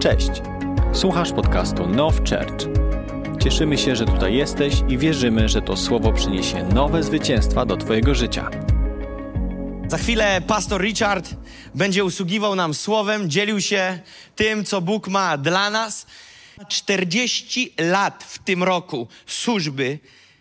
Cześć. Słuchasz podcastu Now Church. Cieszymy się, że tutaj jesteś i wierzymy, że to słowo przyniesie nowe zwycięstwa do Twojego życia. Za chwilę pastor Richard będzie usługiwał nam słowem, dzielił się tym, co Bóg ma dla nas. 40 lat w tym roku służby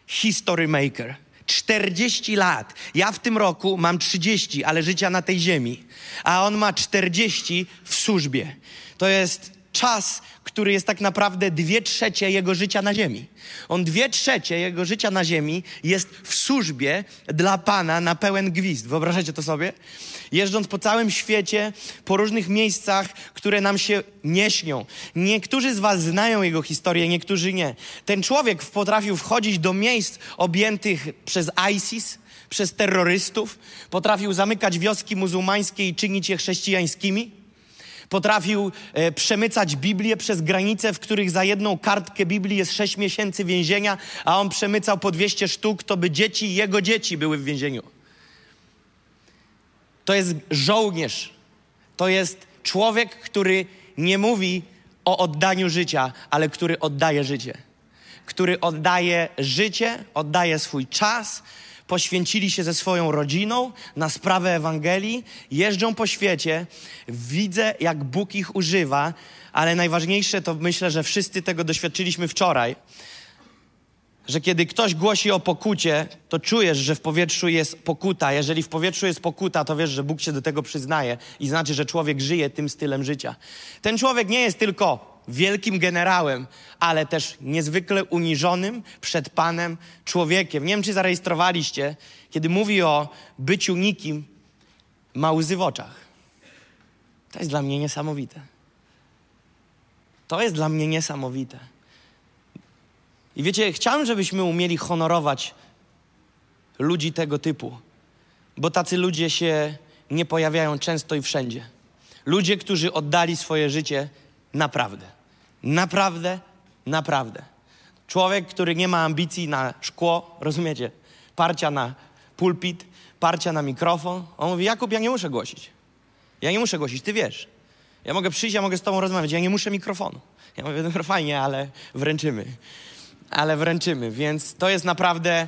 History Maker. 40 lat. Ja w tym roku mam 30, ale życia na tej ziemi, a on ma 40 w służbie. To jest czas, który jest tak naprawdę dwie trzecie jego życia na ziemi. On dwie trzecie jego życia na ziemi jest w służbie dla Pana na pełen gwizd. Wyobrażacie to sobie? Jeżdżąc po całym świecie, po różnych miejscach, które nam się nie śnią. Niektórzy z was znają jego historię, niektórzy nie. Ten człowiek potrafił wchodzić do miejsc objętych przez ISIS, przez terrorystów, potrafił zamykać wioski muzułmańskie i czynić je chrześcijańskimi. Potrafił e, przemycać Biblię przez granice, w których za jedną kartkę Biblii jest 6 miesięcy więzienia, a on przemycał po 200 sztuk, to by dzieci, jego dzieci były w więzieniu. To jest żołnierz. To jest człowiek, który nie mówi o oddaniu życia, ale który oddaje życie. Który oddaje życie, oddaje swój czas, poświęcili się ze swoją rodziną na sprawę Ewangelii, jeżdżą po świecie, widzę, jak Bóg ich używa, ale najważniejsze to myślę, że wszyscy tego doświadczyliśmy wczoraj, że kiedy ktoś głosi o pokucie, to czujesz, że w powietrzu jest pokuta. Jeżeli w powietrzu jest pokuta, to wiesz, że Bóg się do tego przyznaje i znaczy, że człowiek żyje tym stylem życia. Ten człowiek nie jest tylko wielkim generałem, ale też niezwykle uniżonym przed Panem człowiekiem. Nie wiem, czy zarejestrowaliście, kiedy mówi o byciu nikim, ma łzy w oczach. To jest dla mnie niesamowite. To jest dla mnie niesamowite. I wiecie, chciałem, żebyśmy umieli honorować ludzi tego typu, bo tacy ludzie się nie pojawiają często i wszędzie. Ludzie, którzy oddali swoje życie naprawdę. Naprawdę, naprawdę. Człowiek, który nie ma ambicji na szkło, rozumiecie? Parcia na pulpit, parcia na mikrofon. On mówi: Jakub, ja nie muszę głosić. Ja nie muszę głosić, ty wiesz. Ja mogę przyjść, ja mogę z tobą rozmawiać, ja nie muszę mikrofonu. Ja mówię: No fajnie, ale wręczymy. Ale wręczymy. Więc to jest naprawdę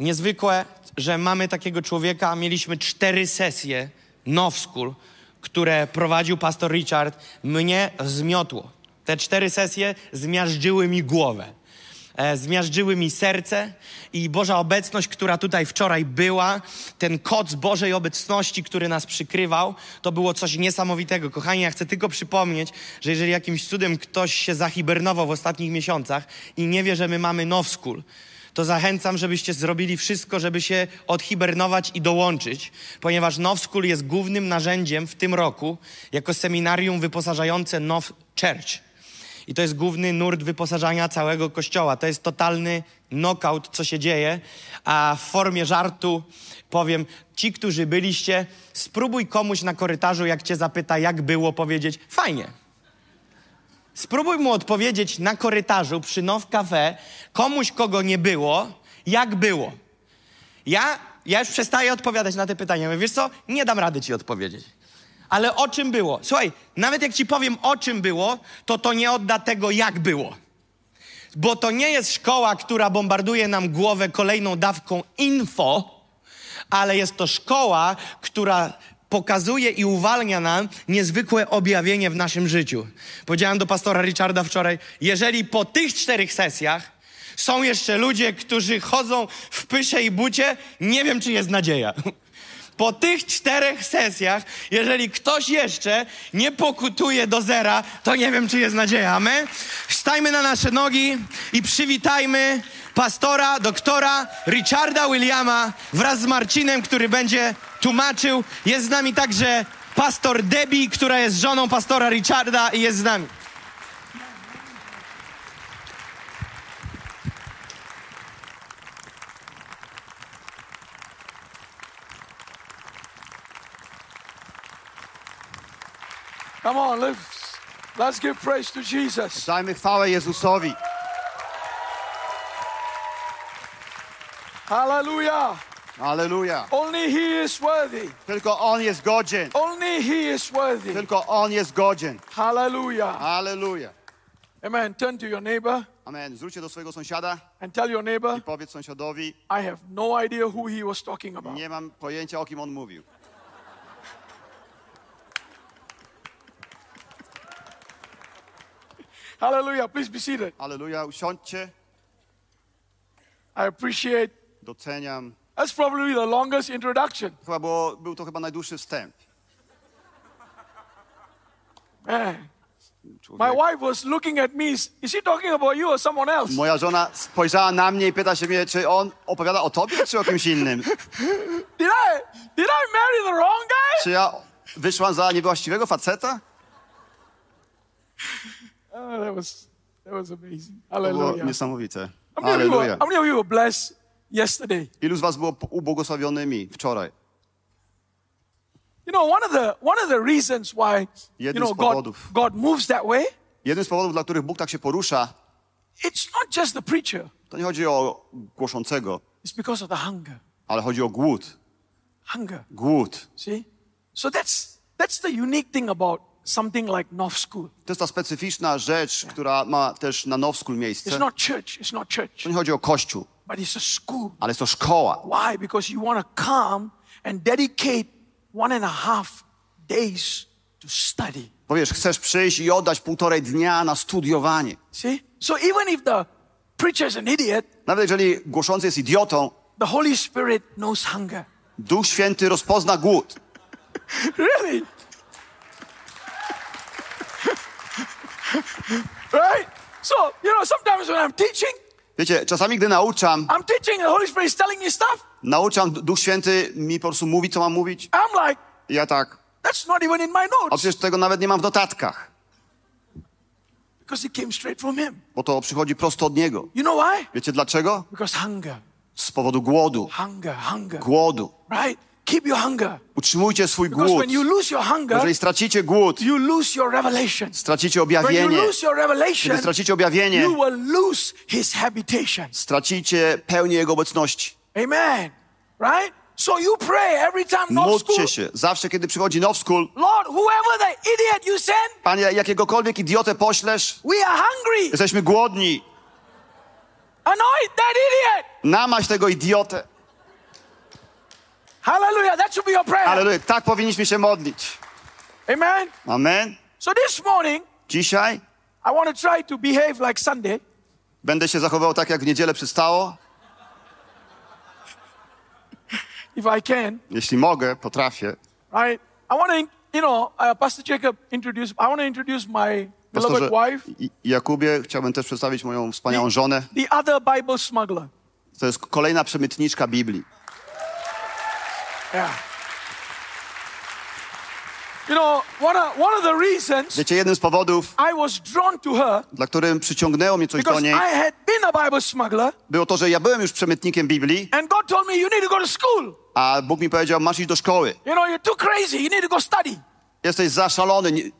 niezwykłe, że mamy takiego człowieka. Mieliśmy cztery sesje Now School, które prowadził pastor Richard. Mnie zmiotło. Te cztery sesje zmiażdżyły mi głowę. E, zmiażdżyły mi serce i Boża obecność, która tutaj wczoraj była, ten koc Bożej obecności, który nas przykrywał, to było coś niesamowitego. Kochani, ja chcę tylko przypomnieć, że jeżeli jakimś cudem ktoś się zahibernował w ostatnich miesiącach i nie wie, że my mamy Now to zachęcam, żebyście zrobili wszystko, żeby się odhibernować i dołączyć, ponieważ Now jest głównym narzędziem w tym roku jako seminarium wyposażające Now Church. I to jest główny nurt wyposażania całego kościoła. To jest totalny knockout, co się dzieje. A w formie żartu powiem, ci, którzy byliście, spróbuj komuś na korytarzu, jak cię zapyta, jak było, powiedzieć, fajnie. Spróbuj mu odpowiedzieć na korytarzu przy Now Cafe, komuś, kogo nie było, jak było. Ja, ja już przestaję odpowiadać na te pytania. Mówię, wiesz co, nie dam rady ci odpowiedzieć. Ale o czym było? Słuchaj, nawet jak ci powiem o czym było, to to nie odda tego, jak było. Bo to nie jest szkoła, która bombarduje nam głowę kolejną dawką info, ale jest to szkoła, która pokazuje i uwalnia nam niezwykłe objawienie w naszym życiu. Powiedziałem do pastora Richarda wczoraj, jeżeli po tych czterech sesjach są jeszcze ludzie, którzy chodzą w pysze i bucie, nie wiem, czy jest nadzieja. Po tych czterech sesjach, jeżeli ktoś jeszcze nie pokutuje do zera, to nie wiem, czy jest nadzieja. Amen? Wstajmy na nasze nogi i przywitajmy pastora, doktora Richarda Williama wraz z Marcinem, który będzie tłumaczył. Jest z nami także pastor Debbie, która jest żoną pastora Richarda i jest z nami. Come on, let's, let's give praise to Jesus. Dajmy chwałę Jezusowi. Hallelujah. Aleluja. Only He is worthy. Tylko On jest godzien. Only He is worthy. Tylko On jest godzien. Hallelujah. Aleluja. Amen. Turn to your neighbor Amen. Zwróćcie do swojego sąsiada and tell your neighbor, i powiedz sąsiadowi, I have no idea who He was talking about. nie mam pojęcia o kim on mówił. Hallelujah. Please be seated. Aleluja. Usiądźcie. I appreciate. Doceniam. That's probably the longest introduction. Chyba było, był to chyba najdłuższy wstęp. Man. My wife was looking at me. Is is he talking about you or someone else? Moja żona spojrzała na mnie i pyta się mnie, czy on opowiada o tobie, czy o kimś innym. Did I did I marry the wrong guy? Czy ja wyszłam za niewłaściwego faceta? Oh, that was that was amazing. To było Hallelujah. niesamowite. How many, of you were, Aleluja. how many of you were blessed yesterday? Ilu z was było ubłogosławionymi wczoraj? You know, one of the one of the reasons why you know God. God moves that way, Jednym z powodów, dla których Bóg tak się porusza, it's not just the preacher. to nie chodzi o głoszącego, It's because of the hunger. ale chodzi o głód. Hunger. Głód. See? So that's that's the unique thing about something like North School. To jest ta specyficzna rzecz, która ma też na Now School miejsce. It's not church. It's not church. To nie chodzi o kościół, But it's a school. ale jest to szkoła. Why? Because you want to come and dedicate one and a half days to study. Bo wiesz, chcesz przyjść i oddać półtorej dnia na studiowanie. See? So even if the preacher is an idiot, Nawet jeżeli głoszący jest idiotą, the Holy Spirit knows hunger. Duch Święty rozpozna głód. Really? Right? So, you know, sometimes when I'm teaching, Wiecie, czasami gdy nauczam, I'm teaching, the Holy Spirit is telling me stuff. nauczam, Duch Święty mi po prostu mówi, co mam mówić. I'm like, ja tak, that's not even in my a notes przecież tego nawet nie mam w notatkach, because it came straight from Him. bo to przychodzi prosto od Niego. You know why? Wiecie dlaczego? Because hunger, Z powodu głodu. hunger, hunger. Głodu. Right? Keep your hunger. Utrzymujcie swój Because głód. when you lose your hunger, Jeżeli stracicie głód, you lose your revelation. stracicie When you objawienie. lose your revelation, Kiedy stracicie objawienie, you will lose His habitation. stracicie pełnię Jego obecności. Amen. Right? So you pray every time. Módlcie się. Zawsze, kiedy przychodzi Now School, Lord, whoever the idiot you send, Panie, jakiegokolwiek idiotę poślesz, we are hungry. jesteśmy głodni. Anoint that idiot. Namaś tego idiotę. Hallelujah. That should be your prayer. Aleluja. Tak powinniśmy się modlić. Amen. Amen. So this morning, Dzisiaj I want to try to behave like Sunday. będę się zachowywał tak, jak w niedzielę przystało. if I can, Jeśli mogę, potrafię. right? I want to, you know, uh, Pastor Jacob introduce, I want to introduce my beloved wife, Jakubie, chciałbym też przedstawić moją wspaniałą żonę. the other Bible smuggler. To jest kolejna przemytniczka Biblii. Yeah. You know, one of, one of the reasons Wiecie, jednym z powodów, I was drawn to her dla którym przyciągnęło mnie coś do because niej, I had been a Bible smuggler, było to, że ja byłem już przemytnikiem Biblii, and God told me you need to go to school. a Bóg mi powiedział, masz iść do szkoły. You know, you're too crazy. You need to go study. Jesteś zaszalony, nie, m-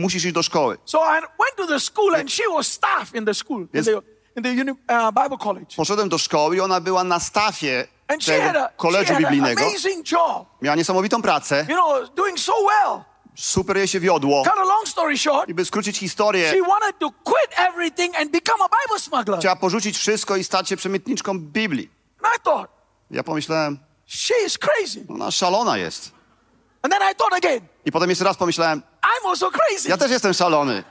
musisz iść do szkoły. So I went to the school, and she was staff in the school, in Yes. the, in the uni, uh, Bible college. Poszedłem do szkoły i ona była na stafie An biblijnego. Miała niesamowitą pracę, super jej się wiodło. I by skrócić historię, she wanted to quit everything and become a Bible smuggler. chciała porzucić wszystko i stać się przemytniczką Biblii. Ja pomyślałem, she is crazy. ona szalona jest. And then I thought again, I potem jeszcze raz pomyślałem, I'm also crazy. ja też jestem szalony.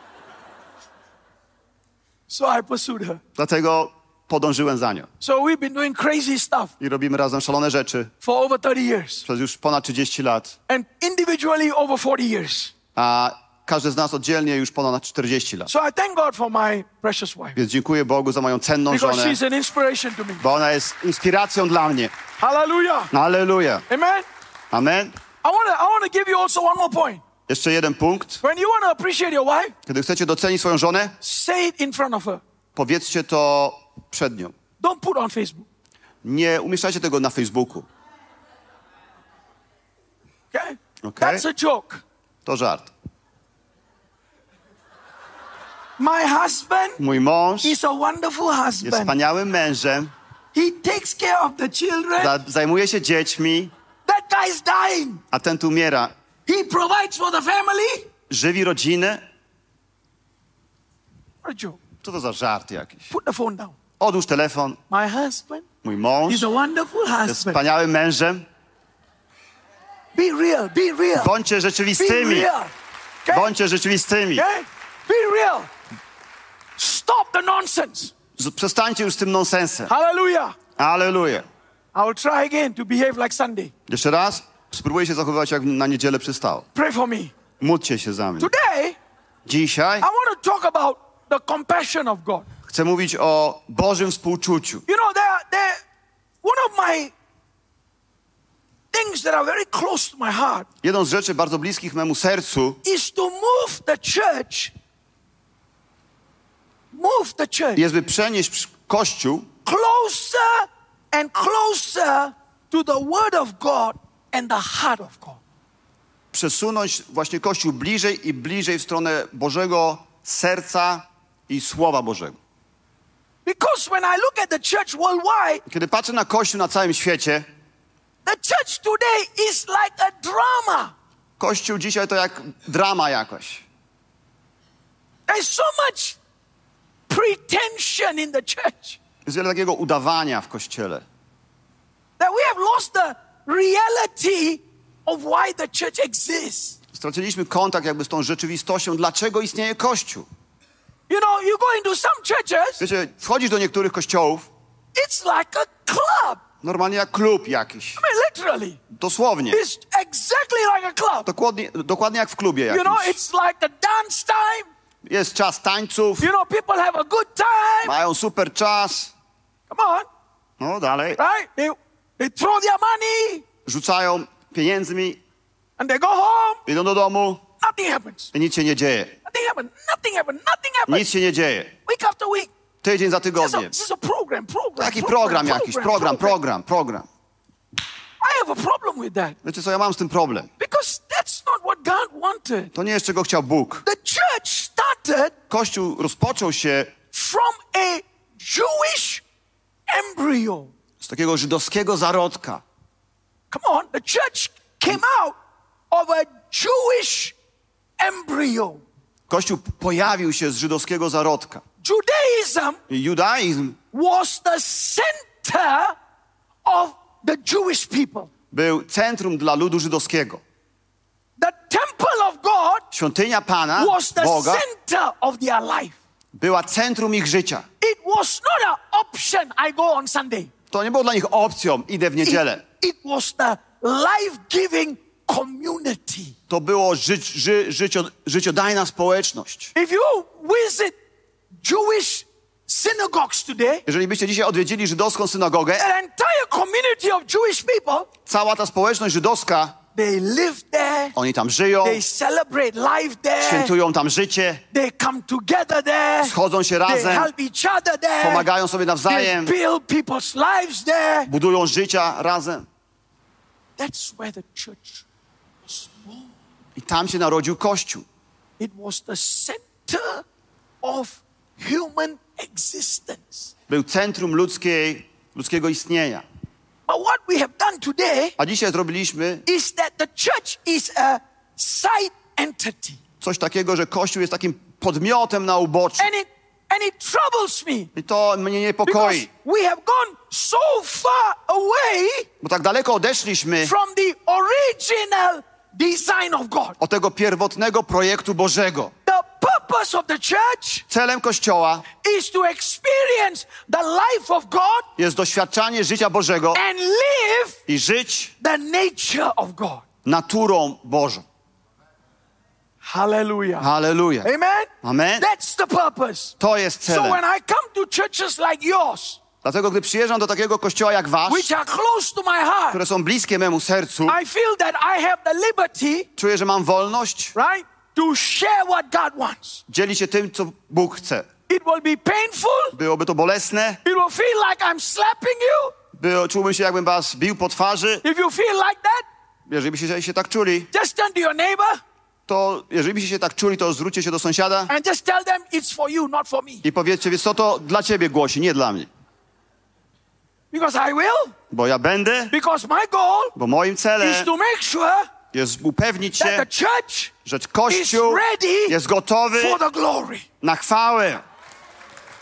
So I pursued her. Dlatego podążyłem za nią. So we've been doing crazy stuff I robimy razem szalone rzeczy for over 30 years przez już ponad 30 lat. and individually over 40 years. A każdy z nas oddzielnie już ponad 40 lat. So I thank God for my precious wife Więc dziękuję Bogu za moją cenną because żonę, she's an inspiration to me. bo ona jest inspiracją dla mnie. Hallelujah. Alleluja. Amen. Amen. I want to I want to give you also one more point. Jeszcze jeden punkt. When you want to appreciate your wife, Kiedy chcecie docenić swoją żonę, say it in front of her. powiedzcie to przed nią. Don't put on Facebook. Nie umieszczajcie tego na Facebooku. Okay? Okay. That's a joke. To żart. My husband Mój mąż is a wonderful jest husband. wspaniałym mężem. He takes care of the children. za- zajmuje się dziećmi, That guy's dying. a ten tu umiera. He provides for the family. Żywi rodzinę. Co to za żart jakiś? Put the phone down. Odłóż telefon. My husband, Mój mąż he's a wonderful jest husband. wspaniałym mężem. Be real, be real. Bądźcie Be rzeczywistymi. real. Okay? Bądźcie rzeczywistymi. Okay? Be real. Stop the nonsense. Przestańcie już z tym nonsensem. Hallelujah. I will try again to behave like Sunday. Jeszcze raz. Spróbuję się zachowywać jak na niedzielę przystało. Pray for me. Módlcie się za mnie. Today, Dzisiaj I want to talk about the compassion of God. Chcę mówić o Bożym współczuciu. You know, there, there, one of my things that are very close to my heart Jedną z rzeczy bardzo bliskich memu sercu is to move the church, move the church jest, by przenieść Kościół closer and closer to the Word of God and the heart of God. przesunąć właśnie Kościół bliżej i bliżej w stronę Bożego serca i Słowa Bożego. Because when I look at the church worldwide, Kiedy patrzę na Kościół na całym świecie, the church today is like a drama. Kościół dzisiaj to jak drama jakoś. There's so much pretension in the church Jest wiele takiego udawania w Kościele. that we have lost the reality of why the church exists. Straciliśmy kontakt jakby z tą rzeczywistością, dlaczego istnieje Kościół. You know, you go into some churches, Wiecie, wchodzisz do niektórych kościołów, it's like a club. normalnie jak klub jakiś. I mean, literally. Dosłownie. It's exactly like a club. Dokładnie, dokładnie jak w klubie You know, jakimś. it's like the dance time. Jest czas tańców, You know, people have a good time. mają super czas. Come on, No dalej. right? They, they throw their money Rzucają pieniędzmi, and they go home. idą do domu Nothing happens. i nic się nie dzieje. Nothing happens. Nothing happens. Nothing happens. Nic się nie dzieje. Week after week. Tydzień za tygodniem. this is a program, program. Taki program program, jakiś, program, program, program. I have a problem with that Wiecie co, ja mam z tym problem. because that's not what God wanted. To nie jest czego chciał Bóg. The church started Kościół rozpoczął się from a Jewish embryo. z takiego żydowskiego zarodka. Come on, the church came out of a Jewish embryo. Kościół pojawił się z żydowskiego zarodka. Judaism Judaizm was the center of the Jewish people. był centrum dla ludu żydowskiego. The temple of God Świątynia Pana, was the Boga, center of their life. była centrum ich życia. It was not an option. I go on Sunday. To nie było dla nich opcją, idę w niedzielę. It, it was the life-giving community. To było ży, ży, życio, życiodajna społeczność. If you visit Jewish synagogues today, Jeżeli byście dzisiaj odwiedzili żydowską synagogę, an entire community of Jewish people, cała ta społeczność żydowska, they live there, oni tam żyją, they celebrate life there, świętują tam życie, they come together there, schodzą się they razem, help each other there, pomagają sobie they nawzajem, build people's lives there. budują życia razem. That's where the church. I tam się narodził Kościół. It was the center of human existence. Był centrum ludzkiej, ludzkiego istnienia. But what we have done today A dzisiaj zrobiliśmy is that the church is a side entity. coś takiego, że Kościół jest takim podmiotem na uboczu. And it and it troubles me I to mnie because niepokoi, we have gone so far away bo tak daleko odeszliśmy from the original design of God. od tego pierwotnego projektu Bożego. The purpose of the church Celem Kościoła is to experience the life of God jest doświadczanie życia Bożego and live i żyć the nature of God. naturą Bożą. Hallelujah. Halleluja. Amen. Amen. That's the purpose. To jest So celem. when I come to churches like yours, Dlatego, gdy przyjeżdżam do takiego kościoła jak wasz, heart, które są bliskie memu sercu, liberty, czuję, że mam wolność right, to share what God wants. dzielić się tym, co Bóg chce. It will be painful. Byłoby to bolesne, It will feel like I'm slapping you. by, czułbym się, jakbym was bił po twarzy. If you feel like that, Jeżeli byście się, tak czuli, just turn to your neighbor to jeżeli byście się tak czuli, to zwróćcie się do sąsiada them you, i powiedzcie, wiesz co, to dla ciebie głosi, nie dla mnie. Because I will. Bo ja będę, Because my goal bo moim is celem to make sure jest upewnić that the się, church że is Kościół ready jest gotowy for the glory. na chwałę.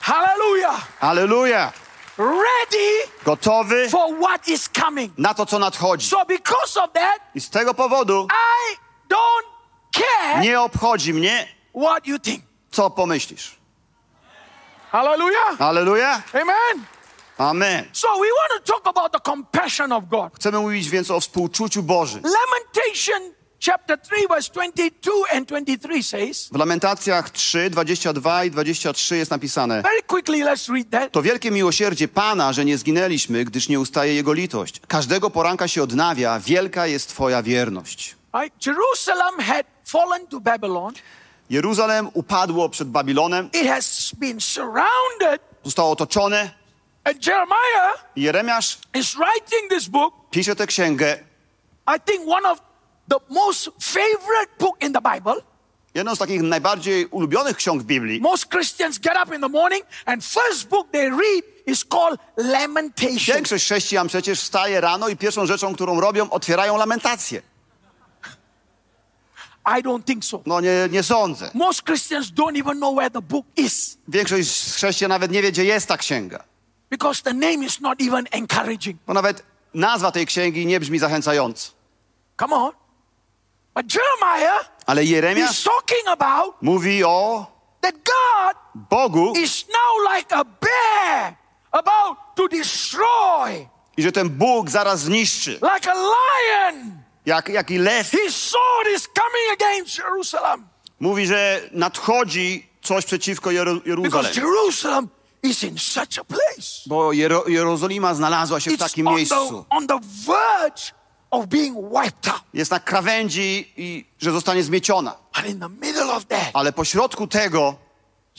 Hallelujah. Aleluja! Ready Gotowy for what is coming. na to, co nadchodzi. So because of that, I z tego powodu I don't care nie obchodzi mnie, what you think. co pomyślisz. Hallelujah. Aleluja! Amen. Amen. So we want to talk about the compassion of God. Chcemy mówić więc o współczuciu Bożym. Lamentation chapter 3 verse 22 and 23 says, W Lamentacjach 3, 22 i 23 jest napisane very quickly let's read that. To wielkie miłosierdzie Pana, że nie zginęliśmy, gdyż nie ustaje Jego litość. Każdego poranka się odnawia, wielka jest Twoja wierność. Right? Jerusalem had fallen to Babylon. Jeruzalem upadło przed Babilonem, It has been surrounded zostało otoczone and Jeremiah Jeremiasz is writing this book. pisze tę księgę, I think one of the most favorite book in the Bible. jedną z takich najbardziej ulubionych ksiąg w Biblii. Most Christians get up in the morning and first book they read is called Lamentation. Większość chrześcijan przecież wstaje rano i pierwszą rzeczą, którą robią, otwierają lamentację. I don't think so. No nie, nie sądzę. Most Christians don't even know where the book is Większość chrześcijan nawet nie wie, gdzie jest ta księga. Because the name is not even encouraging. Bo nawet nazwa tej księgi nie brzmi zachęcająco. Come on. But Jeremiah Ale is Jeremiasz talking about mówi o that God Bogu is now like a bear about to destroy, i że ten Bóg zaraz zniszczy. like a lion. Jak, jak i lew His sword is coming against Jerusalem mówi, że nadchodzi coś przeciwko Jeru- because Jeruzalem. Jerusalem is in such a place. Bo Jero- Jerozolima znalazła się w It's takim on miejscu. the, on the verge of being wiped out. Jest na krawędzi i że zostanie zmieciona. And in the middle of that, Ale pośrodku tego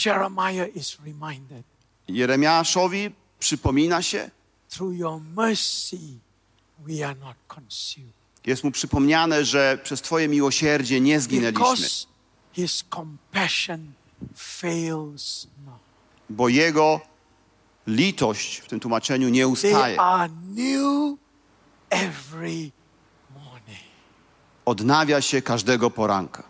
Jeremiah is reminded Jeremiaszowi przypomina się, through your mercy, we are not consumed. jest mu przypomniane, że przez Twoje miłosierdzie nie zginęliśmy, Because his compassion fails not. Bo Jego litość w tym tłumaczeniu nie ustaje. Odnawia się każdego poranka.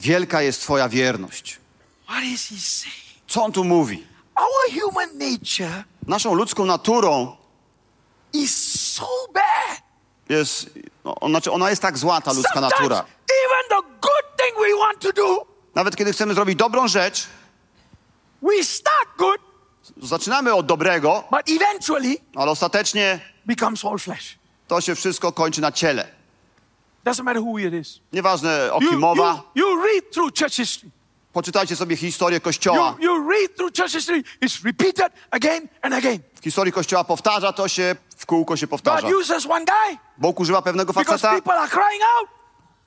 Wielka jest Twoja wierność. Co on tu mówi? Naszą ludzką naturą is so bad. jest, no, znaczy ona jest tak zła, ta ludzka natura. even the good thing we want to do, Nawet kiedy chcemy zrobić dobrą rzecz, we start good, zaczynamy od dobrego, but eventually ale ostatecznie becomes all flesh. to się wszystko kończy na ciele. Doesn't matter who it is. Nieważne o You, kim mowa, you, you read through church history. poczytajcie sobie historię Kościoła. You, you read through church history. It's repeated again and again. W historii Kościoła powtarza to się, w kółko się God powtarza. uses one guy Bóg używa pewnego because faceta, people are crying out.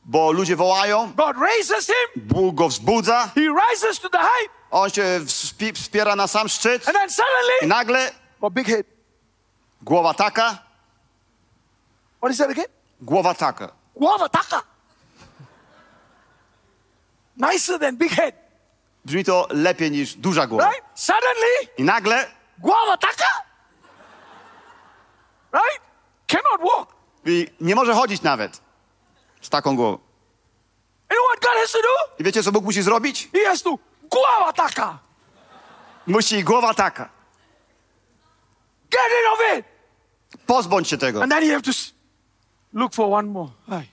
Bo ludzie wołają, God raises him. Bóg go wzbudza, He rises to the height, on się wspi- wspiera na sam szczyt and then i suddenly, nagle a big head. głowa taka, What is that again? głowa taka. Guava taka. Nicer than big head, Brzmi to lepiej niż duża głowa. right? Suddenly, I nagle guava taka. Right? Cannot walk. i nie może chodzić nawet z taką głową. You know what God has to do? I wiecie, co Bóg musi zrobić? He has to guava taka. Musi głowa taka. Get rid of it. Pozbądź się tego. And then you have to look for one more. Ay,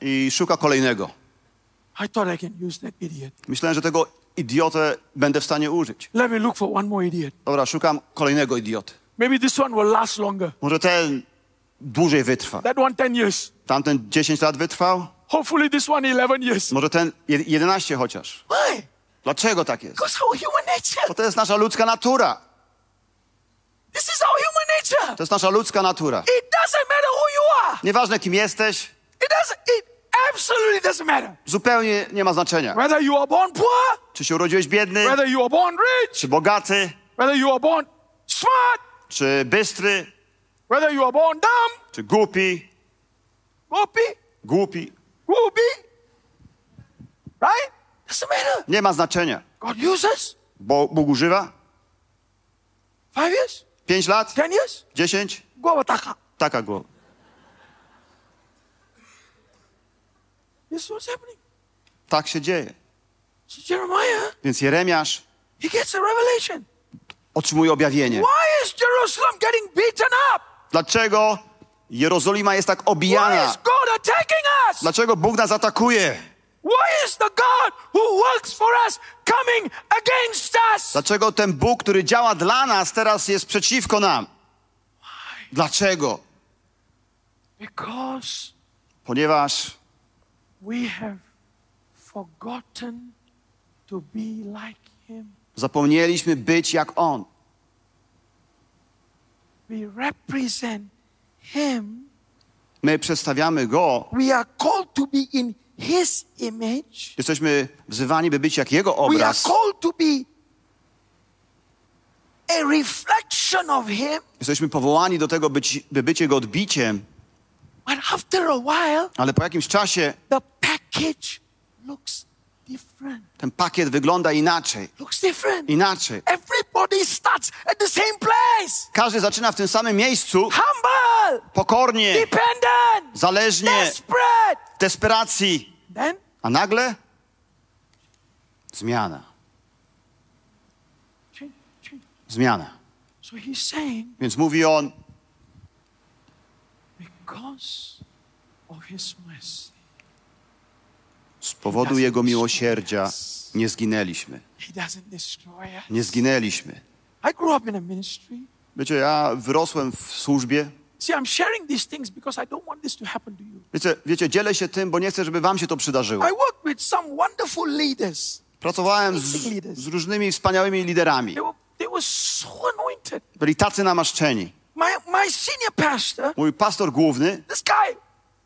I szuka kolejnego. I thought I can use that idiot. Myślałem, że tego idiotę będę w stanie użyć. Let me look for one more idiot. Dobra, szukam kolejnego idioty. Maybe this one will last longer. Może ten dłużej wytrwa. That one 10 years. Tamten 10 lat wytrwał? Hopefully this one 11 years. Może ten je- 11 chociaż. Why? Dlaczego tak jest? Because our human nature. Bo to jest nasza ludzka natura. This is our human nature. To jest nasza ludzka natura. It doesn't matter who you are. Nieważne kim jesteś, It doesn't. It absolutely doesn't matter. zupełnie nie ma znaczenia. Whether you are born poor, Czy się urodziłeś biedny, whether you are born rich, czy bogaty, whether you are born smart, czy bystry, whether you are born dumb, czy głupi, whoopee, głupi. whoopee. Right? Doesn't matter. Nie ma znaczenia. God uses Bo Bóg używa? Five years? Pięć lat? Ten years? Dziesięć? Głowa taka. Taka głowa. This is what's happening. Tak się dzieje. So Jeremiah, Więc Jeremiasz he gets a revelation. otrzymuje objawienie. Why is Jerusalem getting beaten up? Dlaczego Jerozolima jest tak obijana? Dlaczego Bóg nas atakuje? Dlaczego ten Bóg, który działa dla nas, teraz jest przeciwko nam? Dlaczego? Because Ponieważ we have forgotten to be like Him. zapomnieliśmy być jak On. We represent Him. My przedstawiamy Go. We are called to be in His image. Jesteśmy wzywani, by być jak Jego We are obraz. called to be a reflection of Him. Jesteśmy powołani do tego, być, by być Jego odbiciem. But after a while, Ale po jakimś czasie the package looks. Ten pakiet wygląda inaczej. Inaczej. Każdy zaczyna w tym samym miejscu, Humble, pokornie, zależnie, w desperacji. A nagle? Zmiana. Zmiana. Więc mówi on, because of his mercy, powodu Jego miłosierdzia nie zginęliśmy. Nie zginęliśmy. Wiecie, ja wyrosłem w służbie. Wiecie, wiecie, dzielę się tym, bo nie chcę, żeby wam się to przydarzyło. Pracowałem z, z różnymi wspaniałymi liderami. Byli tacy namaszczeni. Mój pastor główny, this guy,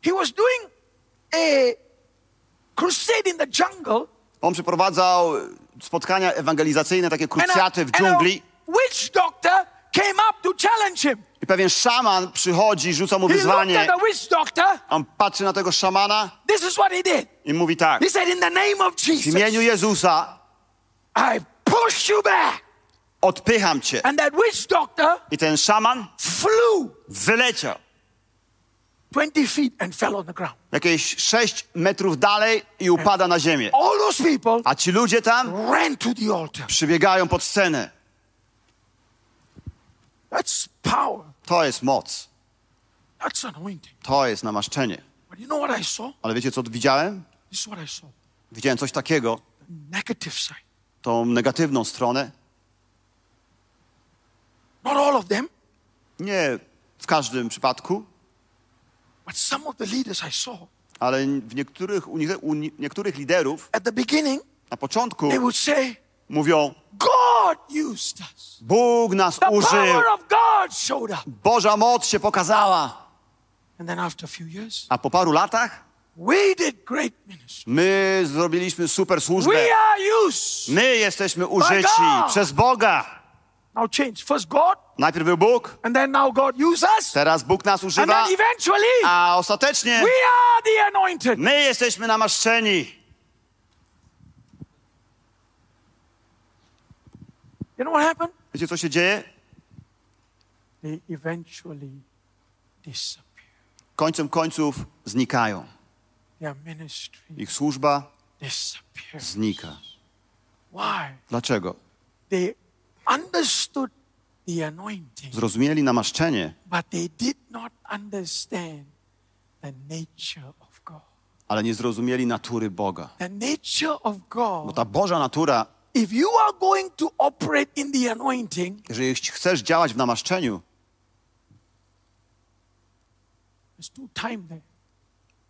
he was doing a crusade in the jungle. on przeprowadzał spotkania ewangelizacyjne, takie krucjaty w dżungli. witch doctor came up to challenge him. I pewien szaman przychodzi, rzuca mu wyzwanie. at the witch doctor. On patrzy na tego szamana This is what he did. i mówi tak. He said, In the name of W Jesus, imieniu Jezusa I push you back. odpycham cię. And that witch doctor I ten szaman flew wyleciał 20 feet and fell on the ground. jakieś 6 metrów dalej i upada na ziemię. All those people A ci ludzie tam ran to the altar. przybiegają pod scenę. That's power. To jest moc. That's anointing. To jest namaszczenie. But you know what I saw? Ale wiecie, co widziałem? This is what I saw. Widziałem coś takiego, The negative side. tą negatywną stronę. Not all of them, Nie w każdym przypadku, but some of the leaders I saw. ale w niektórych, u nie- u nie- niektórych liderów At the beginning, na początku they would say, mówią: God used us. Bóg nas The użył, power of God showed up. Boża moc się pokazała. And then after a few years, A po paru latach we did great ministry. my zrobiliśmy super służbę. We are used. My jesteśmy użyci God. przez Boga. Now change. First God, Najpierw był Bóg, and then now God use us. teraz Bóg nas And używa, then eventually, a ostatecznie we are the anointed. my jesteśmy namaszczeni. You know what happened? Wiecie, co się dzieje? They eventually disappear. Końcem końców znikają. Their ministry Ich służba disappears. znika. Why? Dlaczego? They Zrozumieli namaszczenie, but they did not understand the nature of God. ale nie zrozumieli natury Boga. The nature of Bo ta Boża natura, if you are going to operate in the anointing, jeżeli chcesz działać w namaszczeniu,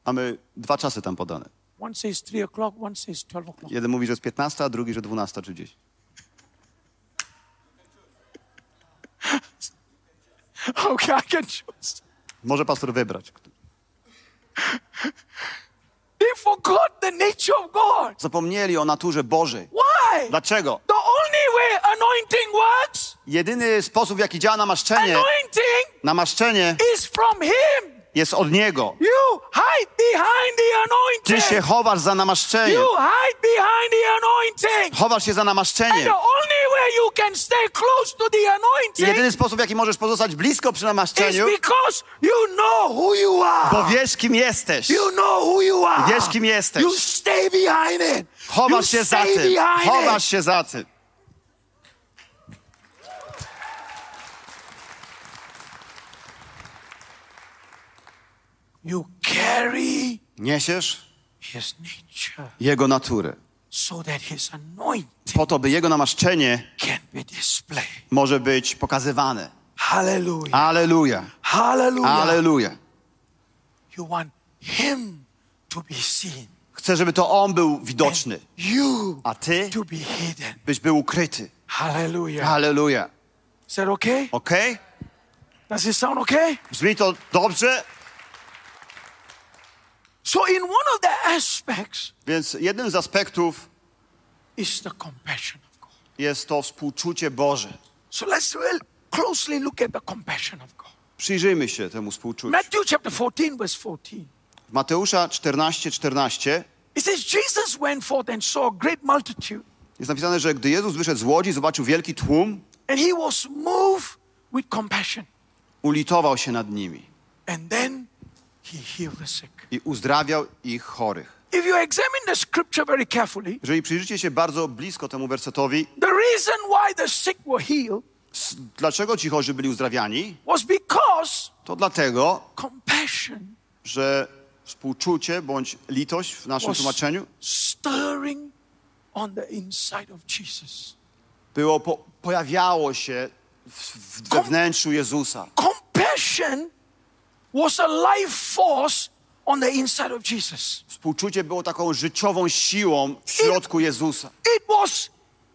mamy dwa czasy tam podane. One says 3 o'clock, one says 12 o'clock. Jeden mówi, że jest 15, a drugi, że 12 czy 10. Okay, I can choose. Może pastor wybrać. They forgot the nature of God. Zapomnieli o naturze Bożej. Why? Dlaczego? The only way anointing works, Jedyny sposób, w jaki działa namaszczenie, anointing namaszczenie is from Him. jest od Niego. You hide behind the Ty się anointing. chowasz za namaszczeniem. You hide behind the anointing. Chowasz się za namaszczeniem. You can stay close to the anointing jedyny sposób, jaki możesz pozostać blisko przy is namaszczeniu, because you know who you bo are. wiesz, kim jesteś. You know who you are. Wiesz, kim jesteś. You stay behind it. you Chowasz się za tym. Chowasz it. się za tym. You carry Niesiesz his nature Jego naturę. Po to, by Jego namaszczenie może być pokazywane. Hallelujah. Hallelujah. Aleluja. You want him to be seen. Chcę, żeby to On był widoczny, a Ty to be hidden. byś był ukryty. Hallelujah. Aleluja. Is that okay? Does it sound okay? Brzmi to dobrze? So, in one of the aspects Więc jednym z aspektów is the compassion of God. jest to współczucie Boże. So, let's real closely look at the compassion of God. Przyjrzyjmy się temu współczuciu. Matthew chapter 14, verse 14. W Mateusza 14, 14 It says, Jesus went forth and saw a great multitude, jest napisane, że gdy Jezus wyszedł z łodzi, zobaczył wielki tłum, and he was moved with compassion. ulitował się nad nimi And then i uzdrawiał ich chorych. If you examine the scripture very carefully, Jeżeli przyjrzycie się bardzo blisko temu wersetowi, the reason why the sick were healed dlaczego ci chorzy byli uzdrawiani, was because to dlatego, compassion że współczucie bądź litość w naszym tłumaczeniu stirring on the inside of Jesus. było, po, pojawiało się w, w, we wnętrzu Jezusa. Compassion was a life force on the inside of Jesus. Współczucie było taką życiową siłą w środku Jezusa. It was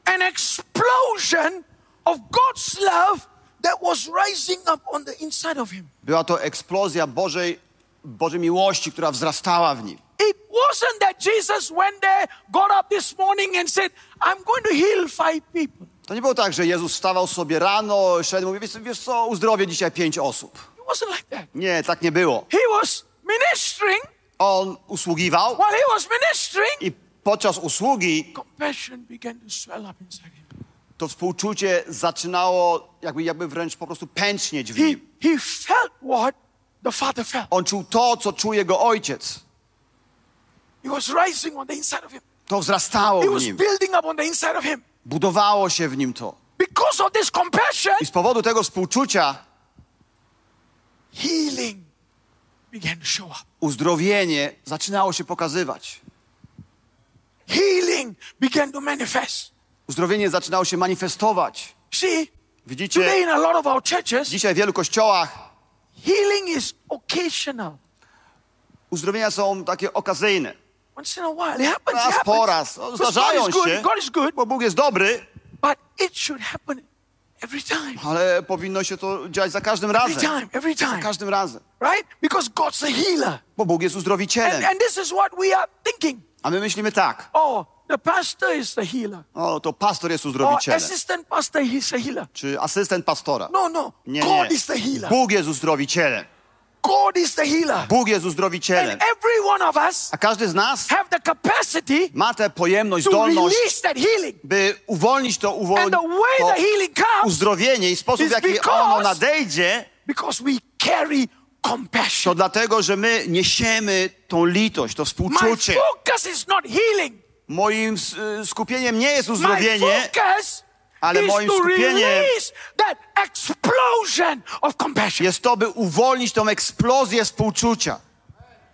an explosion of God's love that was rising up on the inside of him. Była to eksplozja Bożej, Bożej miłości, która wzrastała w nim. It wasn't that Jesus went there, got up this morning and said, I'm going to heal five people. To nie było tak, że Jezus wstawał sobie rano, szedł i mówił, wiesz, wiesz co, uzdrowię dzisiaj pięć osób. Like. Nie, tak nie było. On usługiwał While he was ministering, i podczas usługi to współczucie zaczynało jakby, jakby wręcz po prostu pęcznieć w nim. he felt what the Father felt. On czuł to, co czuje jego ojciec. It was rising on the inside of him. To wzrastało w was nim. building up on the inside of him. Budowało się w nim to. Because of this compassion, I z powodu tego współczucia healing began to show up. uzdrowienie zaczynało się pokazywać. Healing began to manifest. Uzdrowienie zaczynało się manifestować. See, today Widzicie, in a lot of our churches, dzisiaj w wielu kościołach healing is occasional. uzdrowienia są takie okazyjne. Once in a while, it happens. It Raz po happens. raz. Because God Zdarzają is good. się, God is good, bo Bóg jest dobry, but it should happen every time. ale powinno się to dziać za każdym Every razem. time, every Za time, każdym razem. right? Because God's a healer. Bo Bóg jest And, uzdrowicielem. and this is what we are thinking. A my myślimy tak. Oh, the pastor is the healer. O, to pastor jest Or uzdrowicielem. assistant pastor, he's a healer. Czy asystent pastora. No, no. Nie, God nie. is the healer. Bóg jest uzdrowicielem. God is the healer. Bóg jest And uzdrowicielem. every one of us A każdy z nas have the capacity ma tę pojemność, to zdolność, release that healing. by uwolnić to, And uwolnić the way to the healing comes uzdrowienie i sposób, w jaki because- ono nadejdzie, because we carry to compassion. dlatego, że my niesiemy tą litość, to My współczucie. focus is not healing. Moim y, skupieniem nie jest My uzdrowienie, focus Ale moim skupieniem- jest to, by uwolnić tą eksplozję współczucia.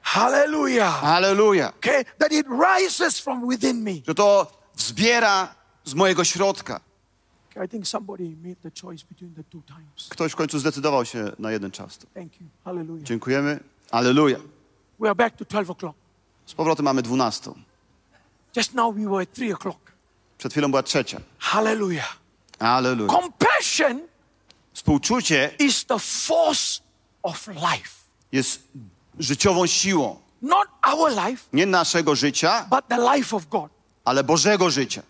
Hallelujah. Aleluja. Okay, that it rises from within me. Że to wzbiera z mojego środka. I think somebody made the choice between the two times. Ktoś w końcu zdecydował się na jeden czas. Thank you. Hallelujah. Dziękujemy. Aleluja. We are back to 12 o'clock. Z powrotem mamy 12. Just now we were at 3 o'clock. Przed chwilą była trzecia. Hallelujah. Aleluja. Compassion Współczucie is the force of life. jest życiową siłą. Not our life, Nie naszego życia, but the life of God. ale Bożego życia.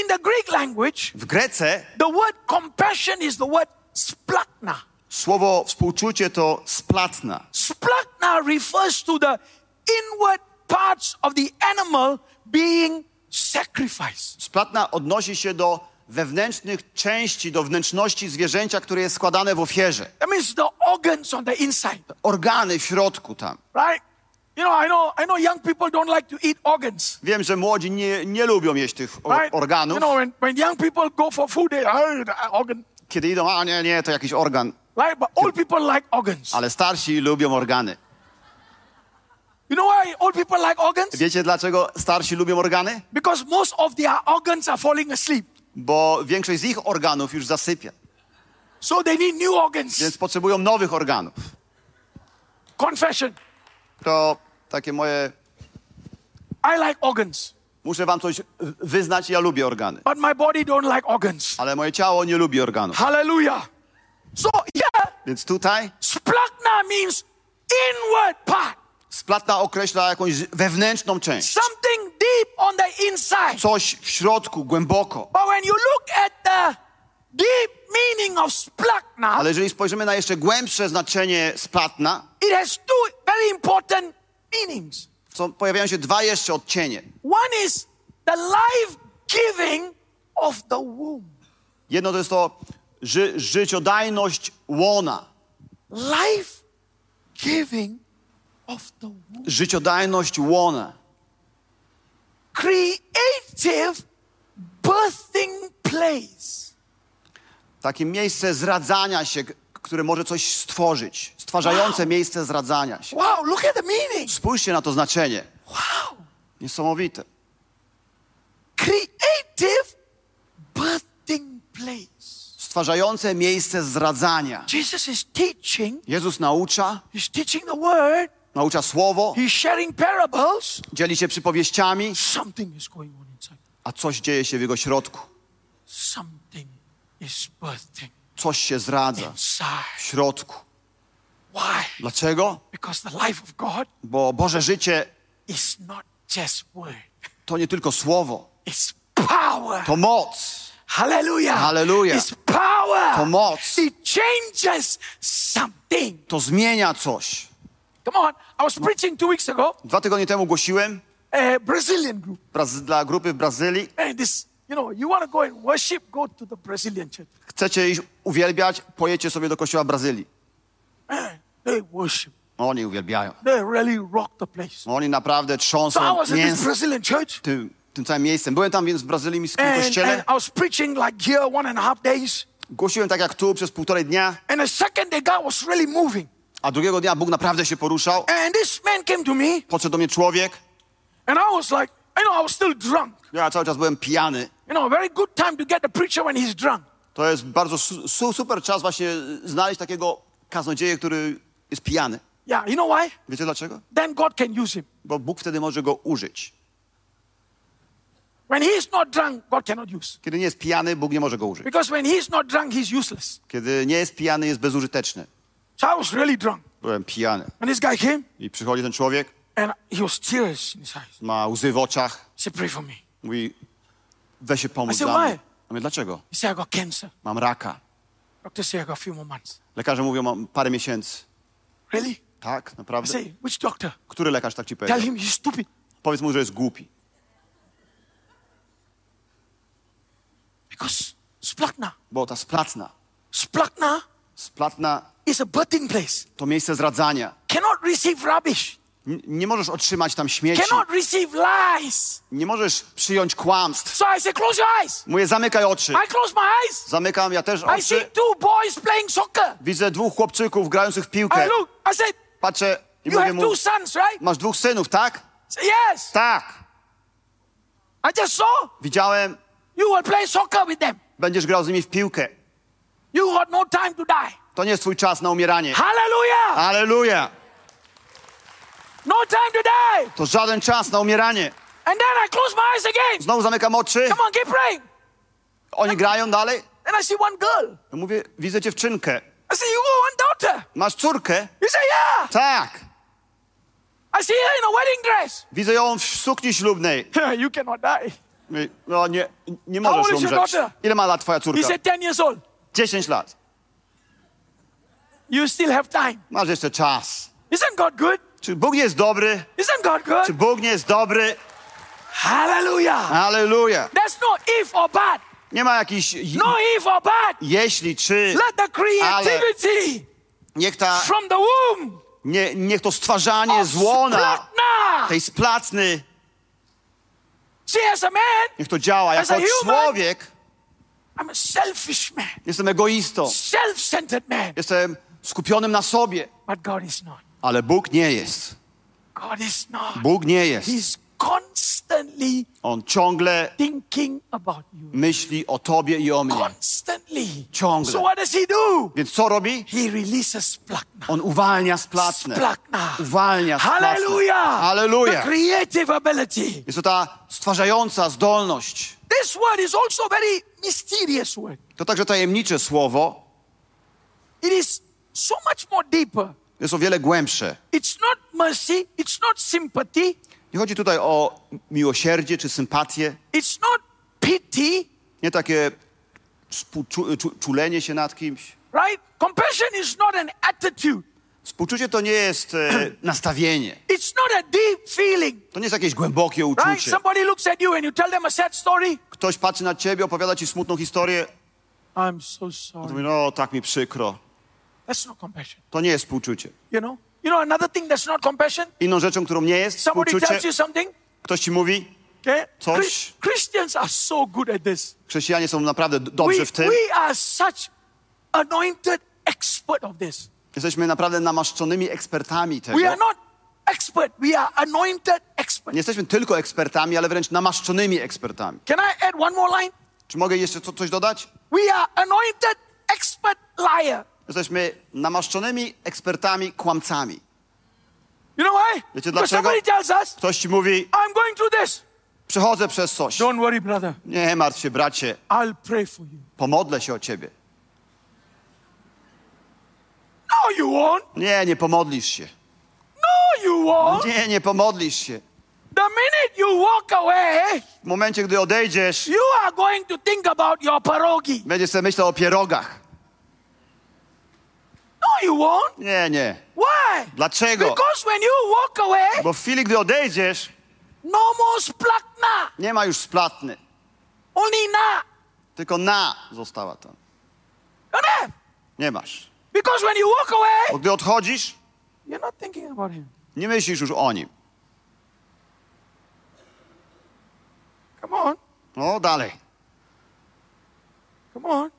In the Greek language, W Grece the word compassion is the word splachna. słowo współczucie to splatna. Splachna refers to the inward parts of the animal being sacrificed. Splatna odnosi się do wewnętrznych części, do wnętrzności zwierzęcia, które jest składane w ofierze. That means the organs on the inside, Organy w środku tam. right? You know, I know, I know young people don't like to eat organs, Wiem, że młodzi nie, nie lubią jeść tych right? organów. You know, when, when young people go for food, they, "Oh, organ, Kiedy idą, a nie, nie, to jakiś organ. right? But old people like organs. Ale starsi lubią organy. You know why old people like organs? Wiecie, dlaczego starsi lubią organy? Because most of their organs are falling asleep. Bo większość z ich organów już zasypia. So they need new organs. Więc potrzebują nowych organów. Confession. To takie moje... I like organs, Muszę wam coś wyznać, ja lubię organy. but my body don't like organs. Ale moje ciało nie lubi organów. Hallelujah. So here, Więc tutaj splachna means inward part. Splatna określa jakąś wewnętrzną część. Something deep on the inside. Coś w środku, głęboko. But when you look at the deep meaning of splachna, Ale jeżeli spojrzymy na jeszcze głębsze znaczenie splatna, it has two very important meanings. to pojawiają się dwa jeszcze odcienie. One is the life giving of the womb. Jedno to jest to ży życiodajność łona. Life giving. Życiodajność łona. Creative birthing place. Takie miejsce zradzania się, które może coś stworzyć. Stwarzające miejsce zradzania się. Wow, look at the meaning. Spójrzcie na to znaczenie. Wow. Niesamowite. Creative birthing place. Stwarzające miejsce zradzania. Jesus is teaching. Jezus naucza, Naucza słowo, dzieli się przypowieściami, a coś dzieje się w jego środku. Coś się zdradza w środku. Dlaczego? Bo Boże życie to nie tylko słowo, to moc. Hallelujah. Hallelujah. Power. To moc. It changes something. To zmienia coś. Come on. I was preaching two weeks ago, Dwa tygodnie temu głosiłem a Brazilian group. Braz- dla grupy w Brazylii. And this, you know, you want to go and worship, go to the Brazilian church. Chcecie iść uwielbiać, pojedźcie sobie do kościoła Brazylii. Man, they worship. Oni uwielbiają. They really rock the place. Oni naprawdę So I trząsą was in this mięs Brazilian church. tym, tym całym miejscem. Byłem tam więc w brazylijskim And, kościele. and I was preaching like here one and a half days. Głosiłem tak jak tu przez półtorej dnia, And the second day, God was really moving. A drugiego dnia Bóg naprawdę się poruszał. And this man came to me, Podszedł do mnie człowiek. and I was like, you know, I was still drunk. Ja cały czas byłem pijany. You know, very good time to get preacher when he's drunk. To jest bardzo su, su, super czas właśnie znaleźć takiego kaznodzieję, który jest pijany. Yeah, you know why? Wiecie dlaczego? Then God can use him. Bo Bóg wtedy może go użyć. When he's not drunk, God cannot use. Kiedy nie jest pijany, Bóg nie może go użyć. Because when he's not drunk, he's useless. Kiedy nie jest pijany, jest bezużyteczny. So I was really drunk. Byłem pijany. And this guy came, I przychodzi ten człowiek, and he was tears in his eyes. ma łzy w oczach, He said, pray for me. mówi, weź się pomóc I said, dla mnie. mówię, dlaczego? He said, I got cancer. Mam raka. Doctor said, I got a few more months. Lekarze mówią, mam parę miesięcy. Really? Tak, I naprawdę? say, which doctor? Który lekarz tak ci Tell powiedział? him he's stupid. Powiedz mu, że jest głupi. Because splachna, Bo ta splatna, splachna splatna is a birthing place. to miejsce zradzania. Cannot receive rubbish. N- nie możesz otrzymać tam śmieci. Cannot receive lies. Nie możesz przyjąć kłamstw. So I say, close your eyes. Mówię, zamykaj oczy. I close my eyes. Zamykam ja też I see oczy. two boys playing soccer. Widzę dwóch chłopczyków grających w piłkę. I look, I said, Patrzę i you mówię have mu, two sons, right? masz dwóch synów, tak? Say, yes. Tak. I just saw Widziałem, you will play soccer with them. będziesz grał z nimi w piłkę. You got no time to die. To nie jest twój czas na umieranie. Hallelujah. Aleluja! No time to die. To żaden czas na umieranie. And then I close my eyes again. Znowu zamykam oczy. Come on, keep praying. Oni grają dalej. Then I see one girl. Ja mówię, widzę dziewczynkę. I say, you one daughter. Masz córkę? You say, yeah. Tak. I see her in a wedding dress. Widzę ją w sukni ślubnej. you cannot die. No nie, nie możesz umrzeć. Ile ma lat twoja He córka? said, 10 years old. 10 lat. You still have time. Masz jeszcze czas. Isn't God good? Czy Bóg nie jest dobry? Isn't God Czy good? Bóg nie jest dobry? Hallelujah. Aleluja. There's no if or but. Nie ma jakichś j- No if or but. jeśli, czy, Let the creativity niech, ta, from the womb nie, niech to stwarzanie z łona, Splatna. tej man, niech to działa. Jako człowiek I'm a selfish man, jestem egoistą, self-centered man. jestem skupionym na sobie, But God is not. ale Bóg nie jest. Bóg nie jest. On ciągle myśli o tobie i o mnie. Ciągle. So what does he do? Więc co robi? He releases plakna. On uwalnia splatnę. Uwalnia splatnę. Hallelujah. Halleluja. The creative ability. Jest to ta stwarzająca zdolność. This word is also very mysterious word. To także tajemnicze słowo. It is so much more deeper. Jest o wiele głębsze. It's not mercy. It's not sympathy. Nie chodzi tutaj o miłosierdzie czy sympatię. It's not pity, Nie takie czulenie się nad kimś. right? Compassion is not an attitude. Współczucie to nie jest e, nastawienie. It's not a deep feeling, To nie jest jakieś głębokie right? uczucie. Somebody looks at you and you tell them a sad story. Ktoś patrzy na ciebie, opowiada ci smutną historię. I'm so sorry. mówi, no tak mi przykro. That's not compassion. To nie jest współczucie. You know? You know another thing that's not compassion? Inną rzeczą, którą nie jest Somebody tells współczucie, you something. ktoś ci mówi, Okay? Coś- Chris- Christians are so good at this. chrześcijanie są naprawdę d- We, dobrzy w tym. we are such anointed expert of this. Jesteśmy naprawdę namaszczonymi ekspertami tego. We are not expert. We are anointed expert. Nie jesteśmy tylko ekspertami, ale wręcz namaszczonymi ekspertami. Can I add one more line? Czy mogę jeszcze co, coś dodać? We are anointed expert liar. Jesteśmy namaszczonymi ekspertami kłamcami. You know why? Wiecie dlaczego? us, Ktoś ci mówi, I'm going through this. przechodzę przez coś. Don't worry, brother. Nie martw się, bracie, I'll pray for you. pomodlę się o ciebie. No, you won't. Nie, nie pomodlisz się. No, you won't. Nie, nie pomodlisz się. The minute you walk away, W momencie, gdy odejdziesz, you are going to think about your pierogi. będziesz sobie myślał o pierogach. No, you won't. Nie, nie. Why? Dlaczego? Because when you walk away, Bo w chwili, gdy odejdziesz, no more splakna. nie ma już splatny. Only na. Tylko na została tam. Enough. Nie masz. Because when you walk away, Bo gdy odchodzisz, you're not thinking about him. nie myślisz już o nim. Come on. No, dalej. Come on.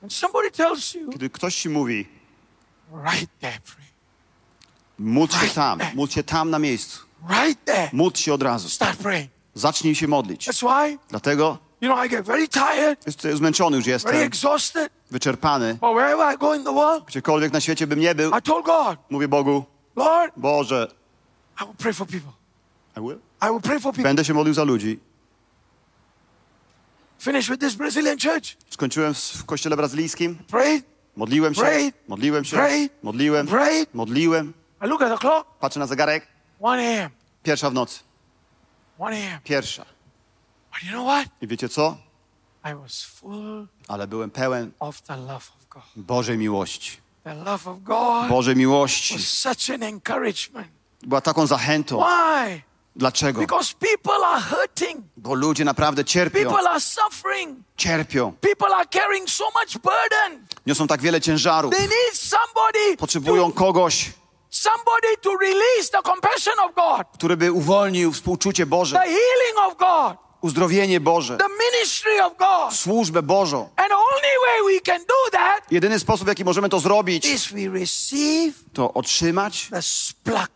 When somebody tells you, Gdy ktoś ci mówi, right there, pray. módl się tam, módl się tam na miejscu. Right there. Módl się od razu. Start praying. Zacznij się modlić. That's why, Dlatego you know, I get very tired, jest- zmęczony już very jestem, exhausted. wyczerpany. But wherever I go in the world, Gdziekolwiek na świecie bym nie był, I told God, mówię Bogu, Lord, Boże, I will pray for people. I will. I will pray for people. będę się modlił za ludzi. Finish with this Brazilian church. Skończyłem w w kościele brazylijskim, Prayed. Modliłem się, Prayed. modliłem się, Prayed. modliłem, Prayed. modliłem. I look at the clock. Patrzę na zegarek, 1 a.m. pierwsza w nocy, 1 a.m. pierwsza. But you know what? I wiecie co? I was full Ale byłem pełen of the love of God. Bożej miłości. The love of God Bożej miłości. was such an encouragement. Była taką zachętą. Why? Dlaczego? Because people are hurting. Bo ludzie naprawdę cierpią. People are suffering. Cierpią. People are carrying so much burden. Niosą tak wiele ciężarów. They need somebody Potrzebują to, kogoś, somebody to release the compassion of God, który by uwolnił współczucie the Boże, healing of God, uzdrowienie Boże, the ministry of God. służbę Bożą. And the only way we can do that Jedyny sposób, w jaki możemy to zrobić, is we receive to otrzymać the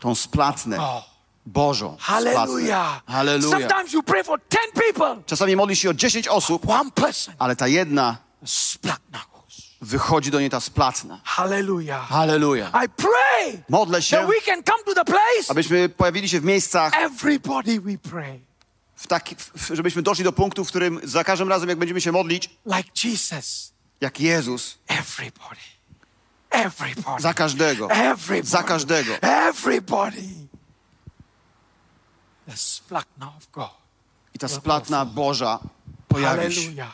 tą splatnę Oh, Bożą. hallelujah. Splatnę. Halleluja. Sometimes you pray for 10 people, Czasami modlisz się o 10 osób, one person, ale ta jedna goes. wychodzi do niej ta splatna. Hallelujah. Halleluja. I pray Modlę that się, we can come to the place, abyśmy pojawili się w miejscach, everybody we pray, w taki, w, żebyśmy doszli do punktu, w którym za każdym razem, jak będziemy się modlić, like Jesus. jak Jezus, Everybody. Everybody. za każdego, Everybody. za każdego. Everybody. The splachna of God. I ta splatna Boża pojawi się.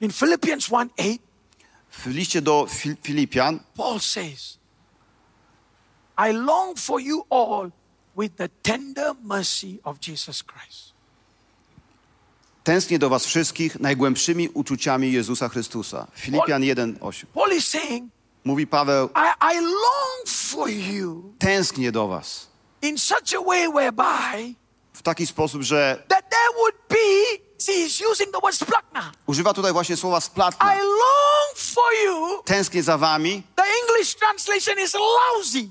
In Philippians 1 8, W liście do Fil- Filipian Paul says, I long for you all with the tender mercy of Jesus Christ. Tęsknię do was wszystkich najgłębszymi uczuciami Jezusa Chrystusa. Filipian 1:8. Paul is saying, Mówi Paweł, I, I long for you tęsknię do was in such a way whereby w taki sposób, że that there would be, see, he's using the word splakna. używa tutaj właśnie słowa splatna. I long for you. Tęsknię za wami. The English translation is lousy.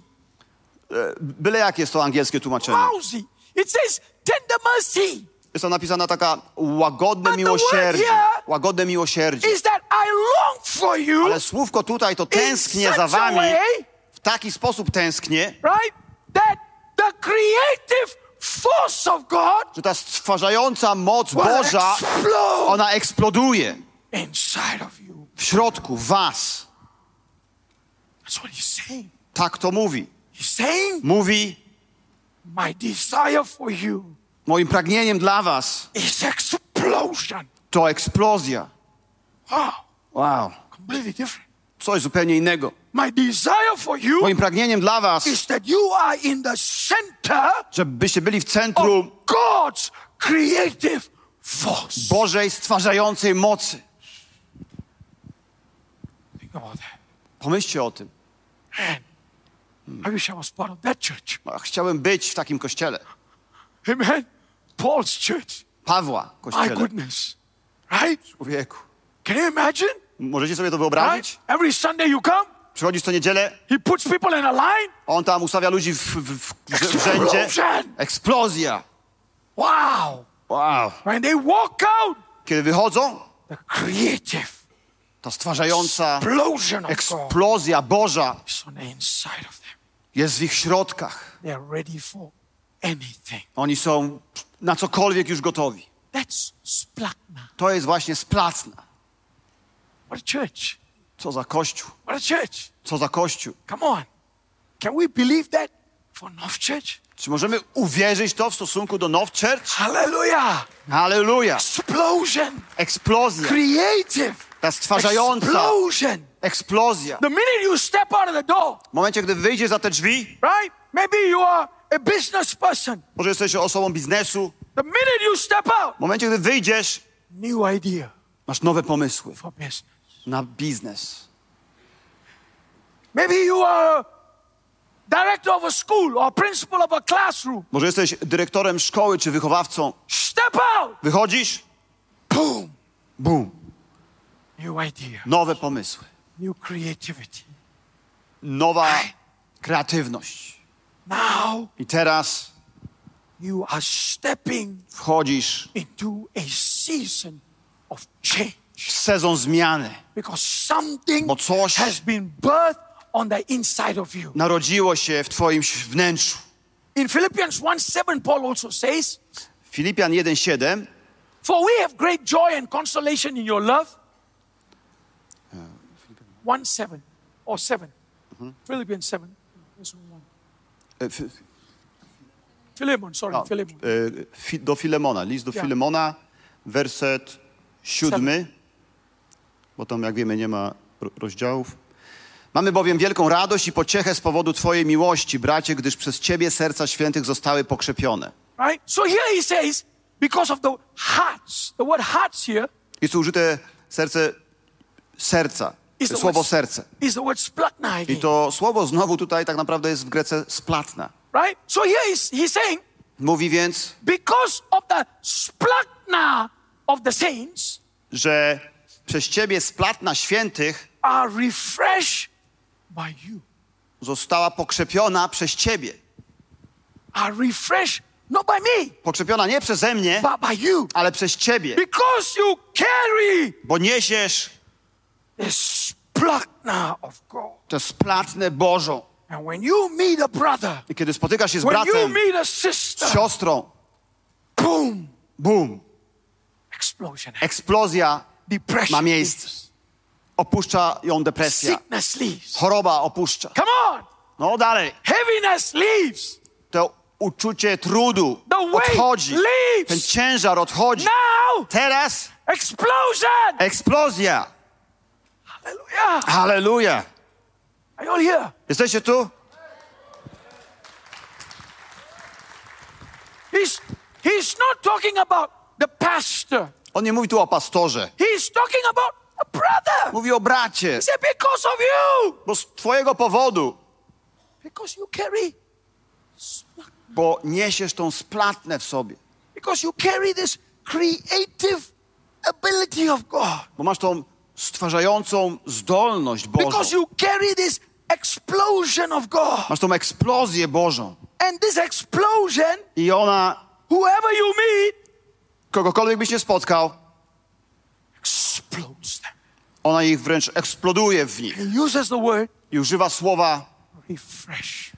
Byle jakie jest to angielskie tłumaczenie. Lousy. It says tender mercy. Jest tam napisana taka łagodne But miłosierdzie. Łagodne miłosierdzie. Is that I long for you Ale słówko tutaj to tęsknię za wami. way, W taki sposób tęsknię, right? That the creative force of God że ta stwarzająca moc Boża, ona eksploduje inside of you. w środku was. That's what he's saying. Tak to mówi. He's saying, Mówi, My desire for you moim pragnieniem dla was is explosion. to eksplozja. Wow, Wow. completely different. Coś zupełnie innego. My desire for you Moim pragnieniem dla was, is that you are in the center żebyście byli w centrum God's creative force. Bożej stwarzającej mocy. Think about that. Pomyślcie o tym. Man, I wish I was part of that church. Chciałem być w takim kościele. Amen. Paul's church. Pawła My kościele. goodness. Right? Człowieku. Can you imagine? Możecie sobie to Right? wyobrazić? Every Sunday you come, Przychodzisz co niedzielę, he puts people in a line. on tam ustawia ludzi w, w, w, w, rzędzie. Eksplozja. Wow. Wow. When they walk out, Kiedy wychodzą, the creative ta stwarzająca eksplozja Boża jest w ich środkach. Oni są na cokolwiek już gotowi. That's splachna. To jest właśnie splacna. What a church. Co za kościół. What a church. Co za kościół. Come on. Can we believe that for North Church? Czy możemy uwierzyć to w stosunku do Now Church? Hallelujah. Halleluja. Explosion. Eksplozja. Creative. Ta stwarzająca Explosion. eksplozja. The minute you step out of the door, W momencie, gdy wyjdziesz za te drzwi, right? Maybe you are a business person. może jesteś osobą biznesu, The minute you step out, w momencie, gdy wyjdziesz, new idea masz nowe pomysły for business. Na biznes. Maybe you are director of a school or principal of a classroom. Może jesteś dyrektorem szkoły czy wychowawcą. Step out. Wychodzisz, Boom. bum, New idea. nowe pomysły, New creativity. nowa kreatywność. Now I teraz you are stepping wchodzisz into a season of change sezon zmiany. because something Bo coś- has been birthed on the inside of you. Narodziło się w twoim wnętrzu. In Philippians 1 7, Paul also says, Filipian 1,7 For we have great joy and consolation in your love. 1 7 or 7. Philippians 7. This one. e, f- Philemon, sorry, a, Philemon. e, do Filemona, list do Ja. Filemona, werset siódmy, bo tam jak wiemy nie ma ro- rozdziałów. Mamy bowiem wielką radość i pociechę z powodu Twojej miłości, bracie, gdyż przez Ciebie serca świętych zostały pokrzepione. Right? So here he says, because of the hearts, the word hearts here Jest tu użyte serce serca, is the, słowo word, serce. is the word splatna I to słowo znowu tutaj tak naprawdę jest w Grece splatna. Right? So here he's, he's saying, Mówi więc, because of the splatna of the saints że przez Ciebie splatna świętych are refreshed by you. została pokrzepiona przez Ciebie. Are refreshed not by me, Pokrzepiona nie przeze mnie, but by you. ale przez Ciebie. Because you carry Bo niesiesz the splatna of God. tę splatnę Bożą. And when you meet a brother, I kiedy spotykasz się z when you bratem, meet a z sister, siostrą, boom, bum, explosion. eksplozja ma miejsce. opuszcza ją depresja. Sickness leaves. Choroba opuszcza. Come on. No dalej. Heaviness leaves. To uczucie trudu odchodzi. leaves. Ten ciężar odchodzi. Now, Teraz explosion. eksplozja. Hallelujah. Halleluja. Are you all here? Jesteście tu? He's, he's not talking about the pastor. On nie mówi tu o pastorze. He's talking about a brother. Mówi o bracie. He said, because of you. Bo z twojego powodu, Because you carry bo niesiesz tą splatnę w sobie. because you carry this creative ability of God. Bo masz tą stwarzającą zdolność Bożą. Because you carry this explosion of God. Masz tą eksplozję Bożą. And this explosion, I ona, whoever you meet, kogokolwiek byś nie spotkał, explodes them. ona ich wręcz eksploduje w nich. He uses the word I używa słowa, refresh.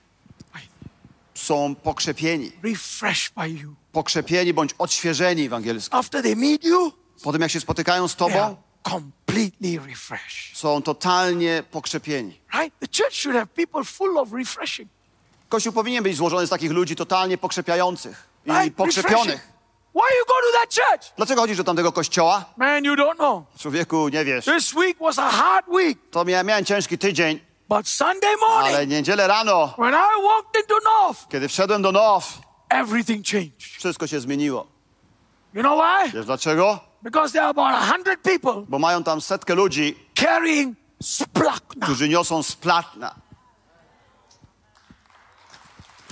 Są pokrzepieni. refresh by you. Pokrzepieni bądź odświeżeni w angielskim. After they meet you, Po tym, jak się spotykają z Tobą, completely refreshed. są totalnie pokrzepieni. Right? The church should have people full of refreshing. Kościół powinien być złożony z takich ludzi totalnie pokrzepiających i Right? Pokrzepionych. Why you go to that church? Dlaczego chodzisz do tamtego kościoła? Man, you don't know. Człowieku, nie wiesz. This week was a hard week, To miałem, miałem ciężki tydzień, but Sunday morning, ale niedzielę rano, when I walked into North, kiedy wszedłem do Now, everything changed. wszystko się zmieniło. You know why? Wiesz dlaczego? Because there are about a hundred people Bo mają tam setkę ludzi, carrying splachna. którzy niosą splatna.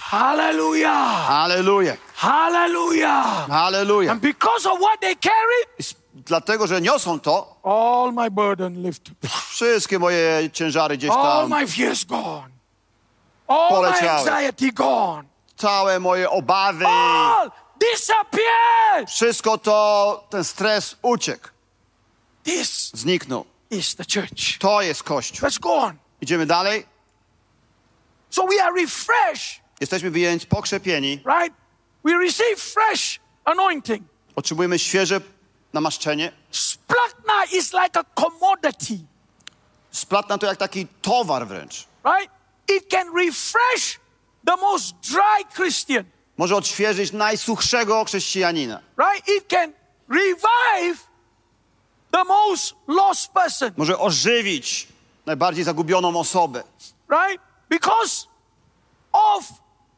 Hallelujah. Aleluja, Hallelujah. aleluja. And because of what they carry, Dlatego, że niosą to, all my burden lifted. wszystkie moje ciężary gdzieś All tam, my fears gone. All my Poleciały. anxiety gone. całe moje obawy, All disappeared. wszystko to, ten stres uciekł, This zniknął. is the church. To jest Kościół. Let's go on. Idziemy dalej. So we are refreshed, Jesteśmy wyjęci pokrzepieni, right? We receive fresh anointing. otrzymujemy świeże namaszczenie. Splachna is like a commodity, Splatna to jak taki towar wręcz. right? It can refresh the most dry Christian, Może odświeżyć najsuchszego chrześcijanina. right? It can revive the most lost person, Może ożywić najbardziej zagubioną osobę. right? Because of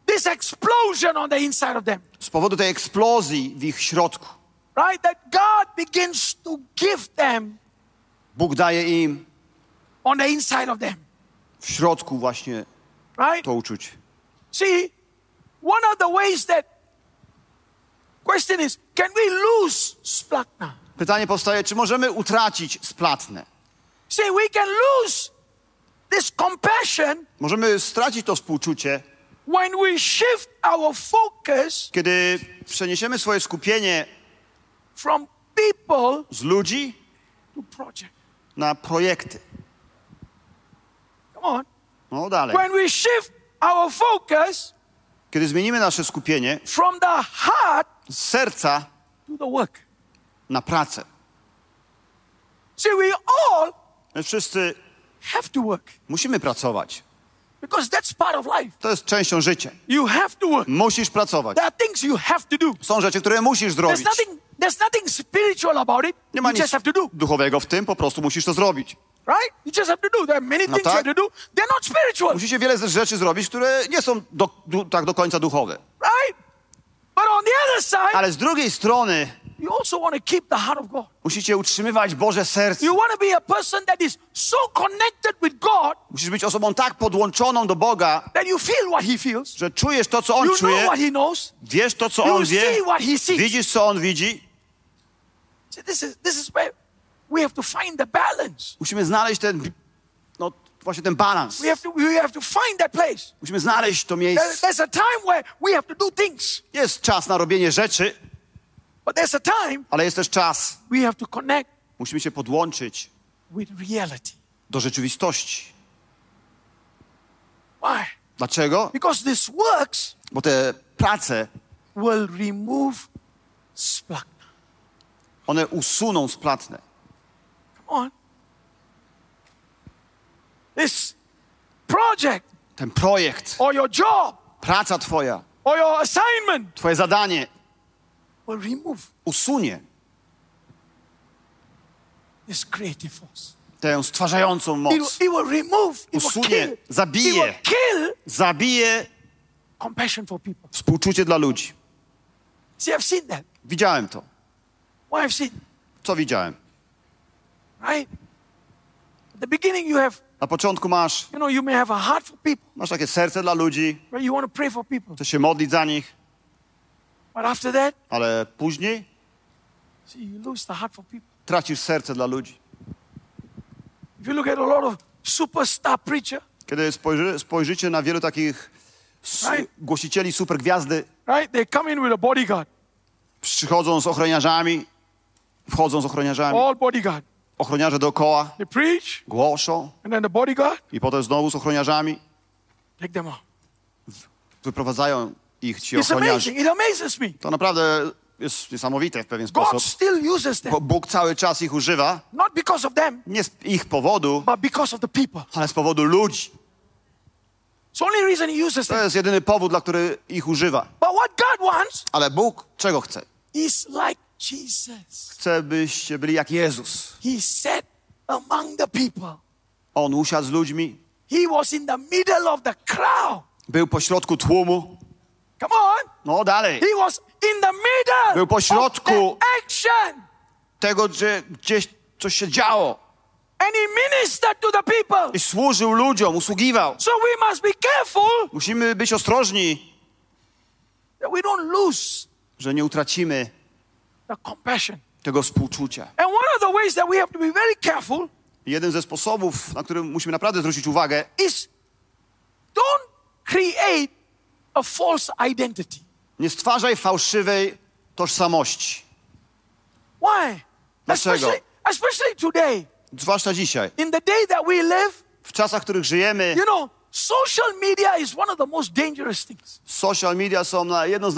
this explosion on the inside of them, Z powodu tej eksplozji w ich środku. right? That God begins to give them Bóg daje im on the inside of them, w środku właśnie right? to uczucie. See, one of the ways that question is, can we lose splachna? Pytanie powstaje, czy możemy utracić splatnę? See, we can lose this compassion Możemy stracić to współczucie, when we shift our focus kiedy przeniesiemy swoje skupienie from people z ludzi to project. na projekty. Come on. No dalej. When we shift our focus Kiedy zmienimy nasze skupienie from the heart z serca to the work. na pracę. See, we all My wszyscy have to work musimy pracować. Because that's part of life. To jest częścią życia. You have to work. Musisz pracować. There are things you have to do. Są rzeczy, które musisz There's zrobić. nothing, there's nothing spiritual about it. Nie ma You nic just have to do. duchowego w tym, po prostu musisz to zrobić. Right? You just have to do. There are many No things you tak. have to do. They're not spiritual. Musicie wiele rzeczy zrobić, które nie są do, du, tak do końca duchowe. Right? But on the other side, Ale z drugiej strony you also want to keep the heart of God. musicie utrzymywać Boże serce. You want to be a person that is so connected with God Musisz być osobą tak podłączoną do Boga, that you feel what He feels. że czujesz to, co On You know czuje, what He knows. wiesz to, co You On wie, see what He sees. widzisz, co On widzi. See, this is this is where we have to find the balance. Musimy znaleźć ten, no właśnie ten balans. We have to we have to find that place. Musimy znaleźć to There- miejsce. There's a time where we have to do things, Jest czas na robienie rzeczy, but there's a time ale jest też czas. we have to connect Musimy się podłączyć with reality. do rzeczywistości. Why? Dlaczego? Because this works Bo te prace, will remove splachna. one usuną splatnę. Ten projekt, or your job praca twoja, or your assignment twoje zadanie will remove usunie this creative force. tę stwarzającą It, moc. will- it will remove, it will Usunie, it zabije. will kill Zabije compassion for people. współczucie dla ludzi. See, I've seen that. Widziałem to. Why I've seen? Co widziałem? right? At the beginning, you have, Na początku masz, you know, you may have a heart for people, masz takie serce dla ludzi, right? You want to pray for people. chcesz się modlić za nich, But after that, ale później see, you lose the heart for people. tracisz serce dla ludzi. If you look at a lot of superstar preacher, Kiedy spojrzy, spojrzycie na wielu takich s- Right. głosicieli supergwiazdy, right? They come in with a bodyguard, przychodzą z ochroniarzami, wchodzą z ochroniarzami, all bodyguard. ochroniarze dookoła, They preach, głoszą and then the bodyguard i potem znowu z ochroniarzami take them out. wyprowadzają ich ci It's ochroniarze. amazing. It amazes me. To naprawdę jest niesamowite w pewien God sposób, still uses them, bo Bóg cały czas ich używa, not because of them, nie z ich powodu, but because of the people. ale z powodu ludzi. It's the only reason He uses To them. jest jedyny powód, dla który ich używa. But what God wants Ale Bóg czego chce? is like Jesus. Chce, byście byli jak Jezus. He sat among the people. On usiadł z ludźmi, He was in the middle of the crowd. był pośrodku tłumu. Come on. No dalej. He was in the middle Był po środku. of the action. Tego, że gdzieś coś się działo. And he ministered to the people. I służył ludziom, usługiwał. So we must be careful Musimy być ostrożni, that we don't lose że nie utracimy the compassion. tego współczucia. And one of the ways that we have to be very careful Jeden ze sposobów, na który musimy naprawdę zwrócić uwagę, is don't create a false identity. nie stwarzaj fałszywej tożsamości. Why? Dlaczego? Especially, especially today, Zwłaszcza dzisiaj. in the day that we live, W czasach, w których żyjemy, you know, social media is one of the most dangerous things. social media są na jedną z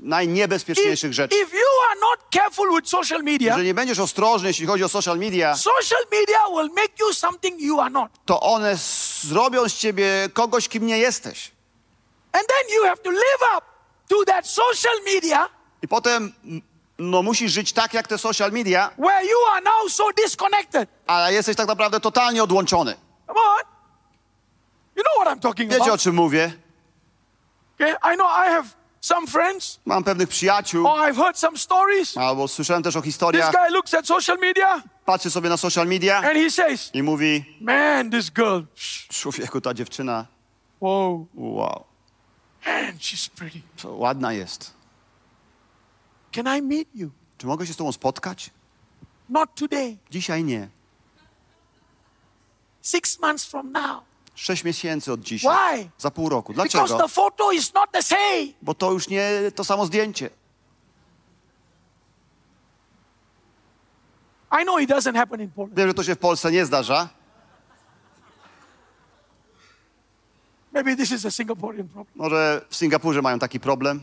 najniebezpieczniejszych If, rzeczy. if you are not careful with social media, Jeżeli nie będziesz ostrożny, jeśli chodzi o social media, social media will make you something you are not. to one zrobią z ciebie kogoś, kim nie jesteś. And then you have to live up to that social media I potem no, musisz żyć tak, jak te social media, where you are now so disconnected. ale jesteś tak naprawdę totalnie odłączony. Come on. You know what I'm talking Wiecie, o about. czym mówię? Okay? I know I have some friends, Mam pewnych przyjaciół, or I've heard some stories. albo słyszałem też o This historiach, guy looks at social media patrzy sobie na social media and he says, i mówi, Man, this girl, człowieku, ta dziewczyna, whoa, wow, man, she's pretty. to ładna jest. Can I meet you? Czy mogę się z tobą spotkać? Not today. Dzisiaj nie. Six months from now. Sześć miesięcy od dzisiaj. Why? Za pół roku. Because Dlaczego? the photo is not the same. Bo to już nie to samo zdjęcie. I know it doesn't happen in Poland. Wiem, że to się w Polsce nie zdarza. Maybe this is a Singaporean problem. Może w Singapurze mają taki problem.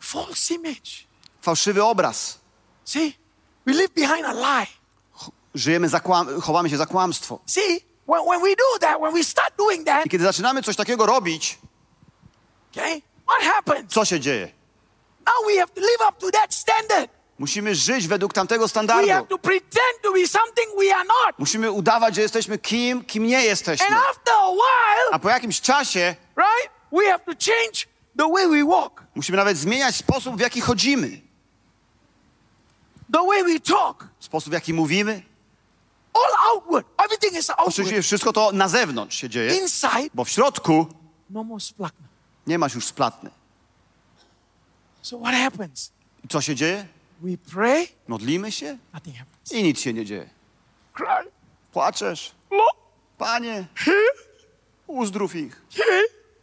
False image. Fałszywy obraz. See, we live behind a lie. Żyjemy, za kłam- chowamy się za kłamstwo. See, when, when we do that, when we start doing that, I kiedy zaczynamy coś takiego robić, okay, what happens? co się dzieje? Now we have to live up to that standard. Musimy żyć według tamtego We have standardu. to pretend to be something we are not. Musimy udawać, że jesteśmy kim, kim nie jesteśmy. And after a while, A po jakimś czasie right, we have to change the way we walk, musimy nawet zmieniać sposób, w jaki chodzimy. the way we talk. Sposób, w jaki mówimy. All outward. Everything is outward. Oczywiście wszystko to na zewnątrz się dzieje, Inside, bo w środku no more splachna. nie masz już splatny. So what happens? I co się dzieje? We pray, Modlimy się nothing happens. i nic się nie dzieje. Cry, Płaczesz. Lord, Panie, uzdrów ich. yeah,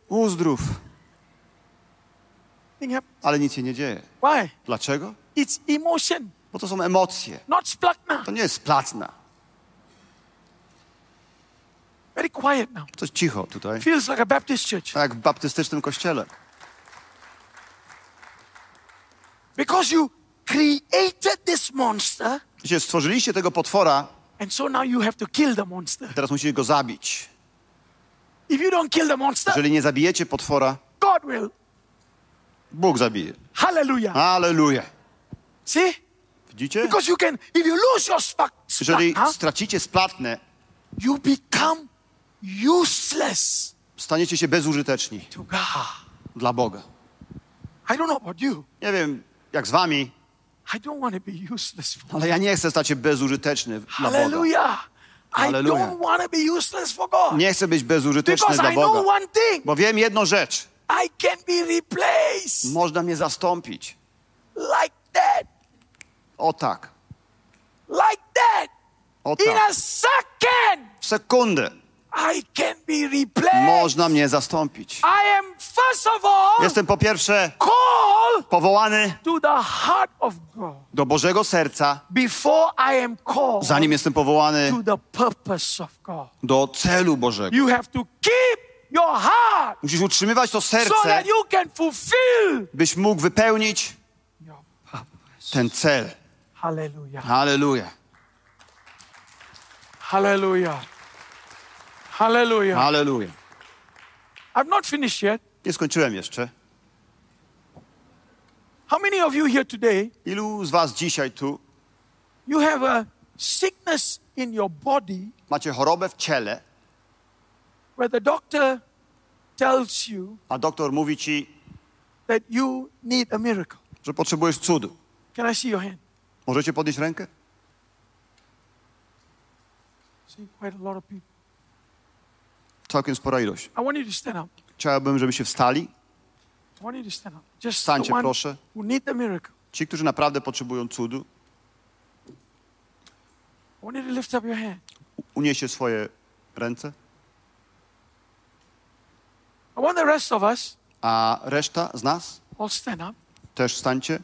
Uzdrów. nothing happens. Ale nic się nie dzieje. Why? Dlaczego? It's emotion, Bo to są emocje. not splachna. To nie jest splatna. Very quiet now. To jest cicho tutaj. Feels like a Baptist church. Tak jak w baptystycznym kościele. Because you created this monster, Wiecie, stworzyliście tego potwora, and so now you have to kill the monster. teraz musicie go zabić. If you don't kill the monster, Jeżeli nie zabijecie potwora, God will. Bóg zabije. Hallelujah. Aleluja. See? Widzicie? Because you can, if you lose your spark, Jeżeli huh? stracicie splatnę, you become useless staniecie się bezużyteczni to God. dla Boga. I don't know about you, Nie wiem, jak z wami, Ale ja nie chcę stać się bezużyteczny dla Boga. Hallelujah. Nie chcę być bezużyteczny Because dla I know Boga. one thing. Bo wiem jedną rzecz. I can be replaced Można mnie zastąpić. like that. O tak. Like that. O In tak. a second, W sekundę I can be replaced. można mnie zastąpić. I am first of all Jestem po pierwsze powołany to the heart of God do Bożego serca, before I am called zanim jestem powołany to the purpose of God. do celu Bożego. You have to keep your heart Musisz utrzymywać to so serce, that you can fulfill byś mógł wypełnić your purpose. ten cel. Hallelujah. Halleluja. Hallelujah. Hallelujah. Halleluja. I've not finished yet. Nie skończyłem jeszcze. How many of you here today, Ilu z was dzisiaj tu you have a sickness in your body macie chorobę w ciele, where the doctor tells you a doktor mówi ci, that you need a miracle? że potrzebujesz cudu? Can I see your hand? Możecie podnieść rękę? See quite a lot of people. Całkiem spora ilość. I want you to stand up. Chciałbym, żebyście wstali. I want you to stand up. Just the Wstańcie, one proszę. who need the miracle. Ci, którzy naprawdę potrzebują cudu, I want you to lift up your hand. unieście swoje ręce, I want the rest of us a reszta z nas all stand up, też wstańcie.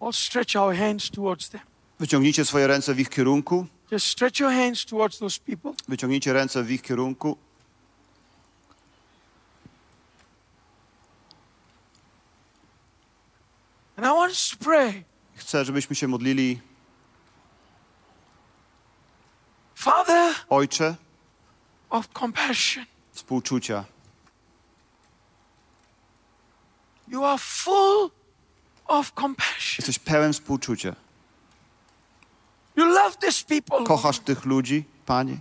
all stretch our hands towards them. Wyciągnijcie swoje ręce w ich kierunku. Just stretch your hands towards those people. Wyciągnijcie ręce w ich kierunku. And I want us to pray. Chcę, żebyśmy się modlili. Father Ojcze, of compassion, współczucia. you are full of compassion. Jesteś pełen współczucia. You love these people. Kochasz tych ludzi, Panie.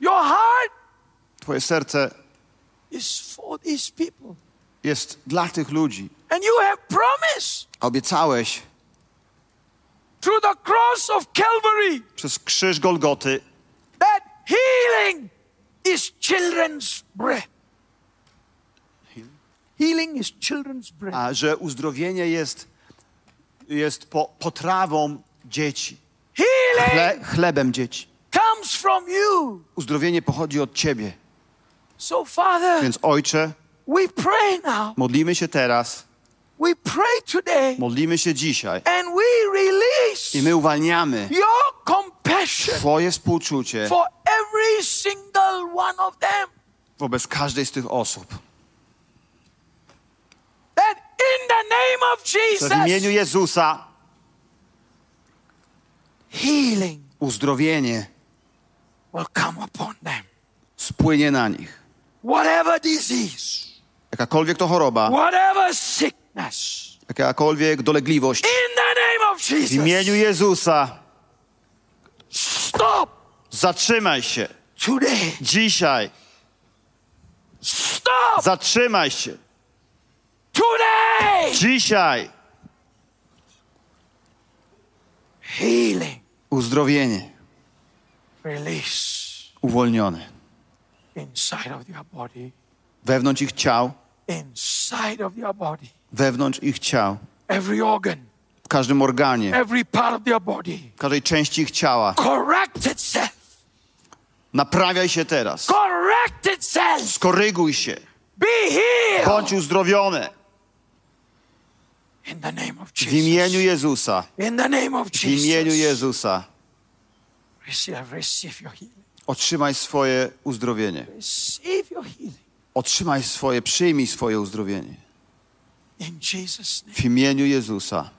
Your heart Twoje serce is for these people. jest dla tych ludzi. And you have promised Obiecałeś through the cross of Calvary przez krzyż Golgoty, that healing is children's bread. Healing is children's bread. a że uzdrowienie jest, jest po, potrawą dzieci, chle, chlebem dzieci. comes from you. Uzdrowienie pochodzi od Ciebie. So, Father, Więc Ojcze, we pray now. modlimy się teraz, We pray today. modlimy się dzisiaj And we release i my uwalniamy your compassion Twoje współczucie for every single one of them. wobec każdej z tych osób. That in the name of Że w imieniu Jesus, Jezusa healing uzdrowienie will come upon them. spłynie na nich. Whatever disease, Jakakolwiek to choroba, whatever sickness, jakakolwiek dolegliwość, in the name of w imieniu Jesus, Jezusa stop zatrzymaj się. today. Dzisiaj Stop zatrzymaj się. today. Dzisiaj Healing, uzdrowienie release uwolnione. inside of their body, Wewnątrz ich ciał, inside of their body. wewnątrz ich ciał, Every organ, w każdym organie, every part of their body, w każdej części ich ciała. correct itself. Naprawiaj się teraz. Correct itself. Skoryguj się. Be healed Bądź uzdrowiony. in the name of W imieniu. Jezusa. In the name of W imieniu. Jezusa. Receive, receive your healing. Otrzymaj swoje uzdrowienie. Receive your healing Otrzymaj swoje, przyjmij swoje uzdrowienie. W imieniu Jezusa.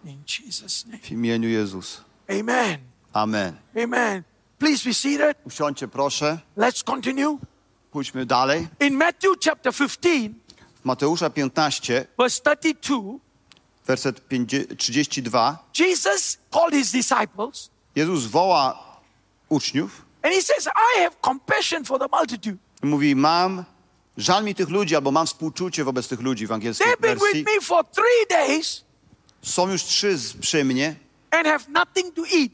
W imieniu Jezusa. Amen. Amen. Amen. Please be seated. Usiądźcie proszę. Let's continue. Pójdźmy dalej. In Matthew chapter 15, W Mateusza 15, verse 32, werset 50 32. Jesus called his disciples Jezus woła uczniów and he says, I have compassion for the multitude. mówi, mam żal mi tych ludzi, albo mam współczucie wobec tych ludzi w angielskiej They've been wersji. with me for three days Są już trzy przy mnie, and have nothing to eat.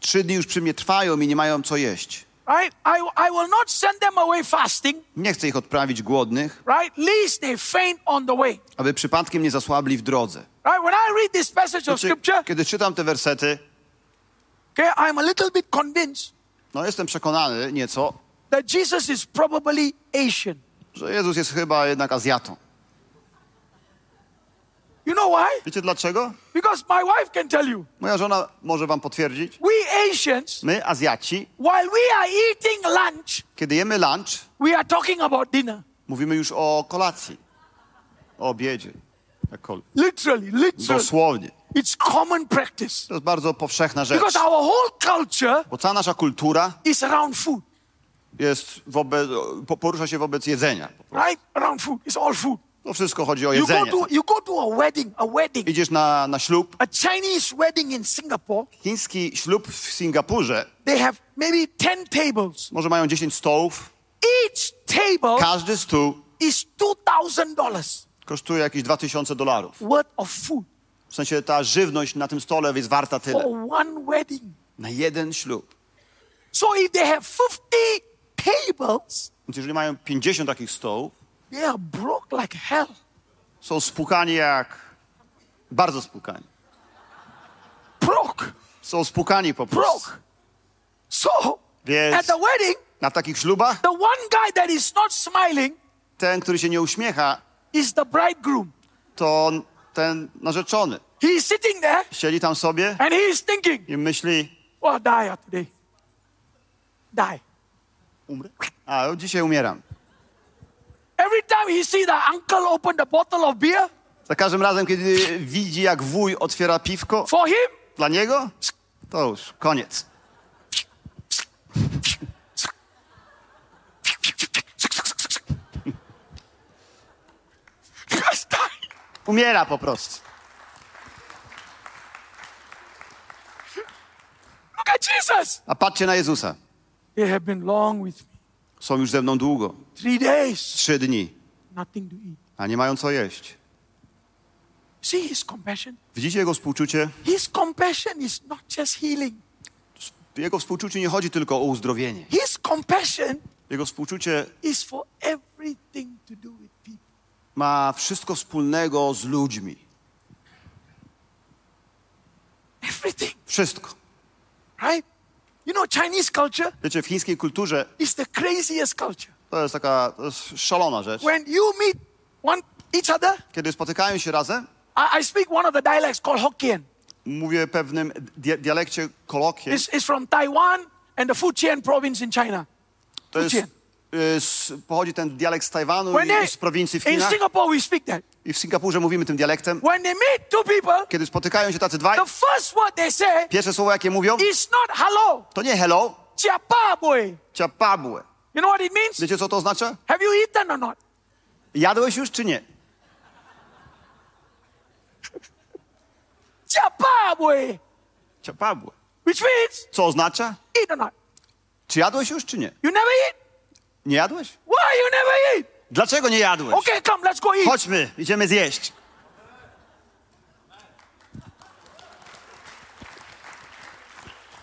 trzy dni już przy mnie trwają i nie mają co jeść. Right? I, I will not send them away fasting, Nie chcę ich odprawić głodnych, right? Lest they faint on the way. aby przypadkiem nie zasłabli w drodze. Right? When I read this passage of Wiecie, scripture, kiedy czytam te wersety, okay, I'm a little bit convinced no jestem przekonany nieco, that Jesus is probably Asian. że Jezus jest chyba jednak Azjatą. You know why? Wiecie dlaczego? Because my wife can tell you. Moja żona może wam potwierdzić. We Asians, My, Azjaci, while we are eating lunch, kiedy jemy lunch, we are talking about dinner. mówimy już o kolacji, o obiedzie. Jakkolwiek. Literally, literally. Dosłownie. It's common practice. To jest bardzo powszechna rzecz. Because our whole culture Bo cała nasza kultura is around food, jest wobec, po- porusza się wobec jedzenia. right? Around food. It's all food. To wszystko chodzi o You go jedzenie. to you go to a wedding, a wedding, Idziesz na, na ślub. a Chinese wedding in Singapore. Chiński ślub w Singapurze They have maybe 10 tables. może mają 10 stołów. Each table Każdy stół is $2,000 kosztuje jakieś 2000 dolarów. worth of food W sensie ta żywność na tym stole jest warta for tyle. one wedding. Na jeden ślub. So if they have 50 tables, Więc jeżeli mają 50 takich stołów, they are broke like hell. są spłukani jak... Bardzo spłukani. Broke. Są spłukani po prostu. Broke. So Więc at the wedding, na takich ślubach the one guy that is not smiling ten, który się nie uśmiecha, is the bridegroom. to ten narzeczony. He is sitting there Siedzi tam sobie and he is thinking, i myśli, Oh, die today. Die. umrę? A, dzisiaj umieram. Every time he see the uncle open the bottle of beer Za każdym razem, kiedy widzi, jak wuj otwiera piwko for him, dla niego, to już koniec. Umiera po prostu. Look at Jesus. A patrzcie na Jezusa. They have been long with me. Są już ze mną długo. Three days, Trzy dni. nothing to eat. A nie mają co jeść. See his compassion? Widzicie jego współczucie? His compassion is not just healing. Jego współczucie nie chodzi tylko o uzdrowienie. His compassion Jego współczucie is for everything to do with people. ma wszystko wspólnego z ludźmi. Everything, Wszystko. right? You know, Chinese culture Wiecie, w chińskiej kulturze is the craziest culture. To jest taka to jest szalona rzecz. When you meet one each other, Kiedy spotykają się razem, I, I speak one of the dialects called Hokkien. mówię pewnym dia- dialekcie kolokwie. It's, it's from Taiwan and the Fujian province in China. To jest, Fujian. y, z, pochodzi ten dialekt z Tajwanu When i, they, i z prowincji w in Chinach. Singapore, we speak that. I w Singapurze mówimy tym dialektem. When they meet two people, Kiedy spotykają się tacy dwaj, the first word they say pierwsze słowo jakie mówią, is not hello, to nie hello, chiapa boy. ciapabłe. You know what it means? Wiecie co to oznacza? Have you eaten or not? Jadłeś już czy nie? Chiapa boy. Ciapabłe. Which means Co oznacza? eat or not. Czy jadłeś już czy nie? You never eat? Nie jadłeś? Why you never eat? Dlaczego nie jadłeś? Okay, come, let's go eat. Chodźmy, idziemy zjeść.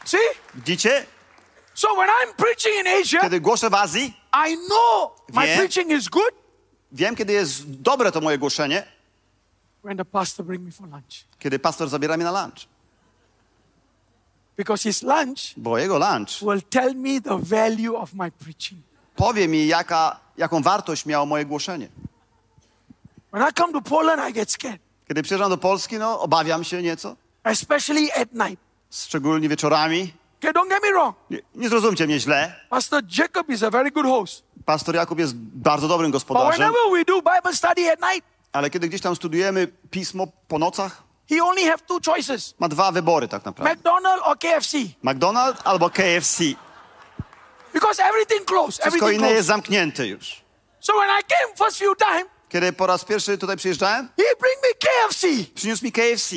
See? Widzicie? So when I'm preaching in Asia, Kiedy głoszę w Azji, I know my Wie? preaching is good wiem kiedy jest dobre to moje głoszenie, when the pastor bring me for lunch. kiedy pastor zabiera mnie na lunch. Because his lunch Bo jego lunch will tell me the value of my preaching. powie mi, jaka, jaką wartość miało moje głoszenie. When I come to Poland, I get scared, Kiedy przyjeżdżam do Polski, no obawiam się nieco, especially at night. szczególnie wieczorami. Okay, don't get me wrong. Nie, nie zrozumcie mnie źle. Pastor Jacob is a very good host. Pastor Jakub jest bardzo dobrym But gospodarzem, whenever we do Bible study at night, ale kiedy gdzieś tam studujemy pismo po nocach, he only have two choices: ma dwa wybory tak naprawdę. McDonald's or KFC. McDonald's albo KFC. Because everything closed. Wszystko Everything inne jest closed. zamknięte już. So when I came first few time, Kiedy po raz pierwszy tutaj przyjeżdżałem, he bring me KFC. przyniósł mi KFC.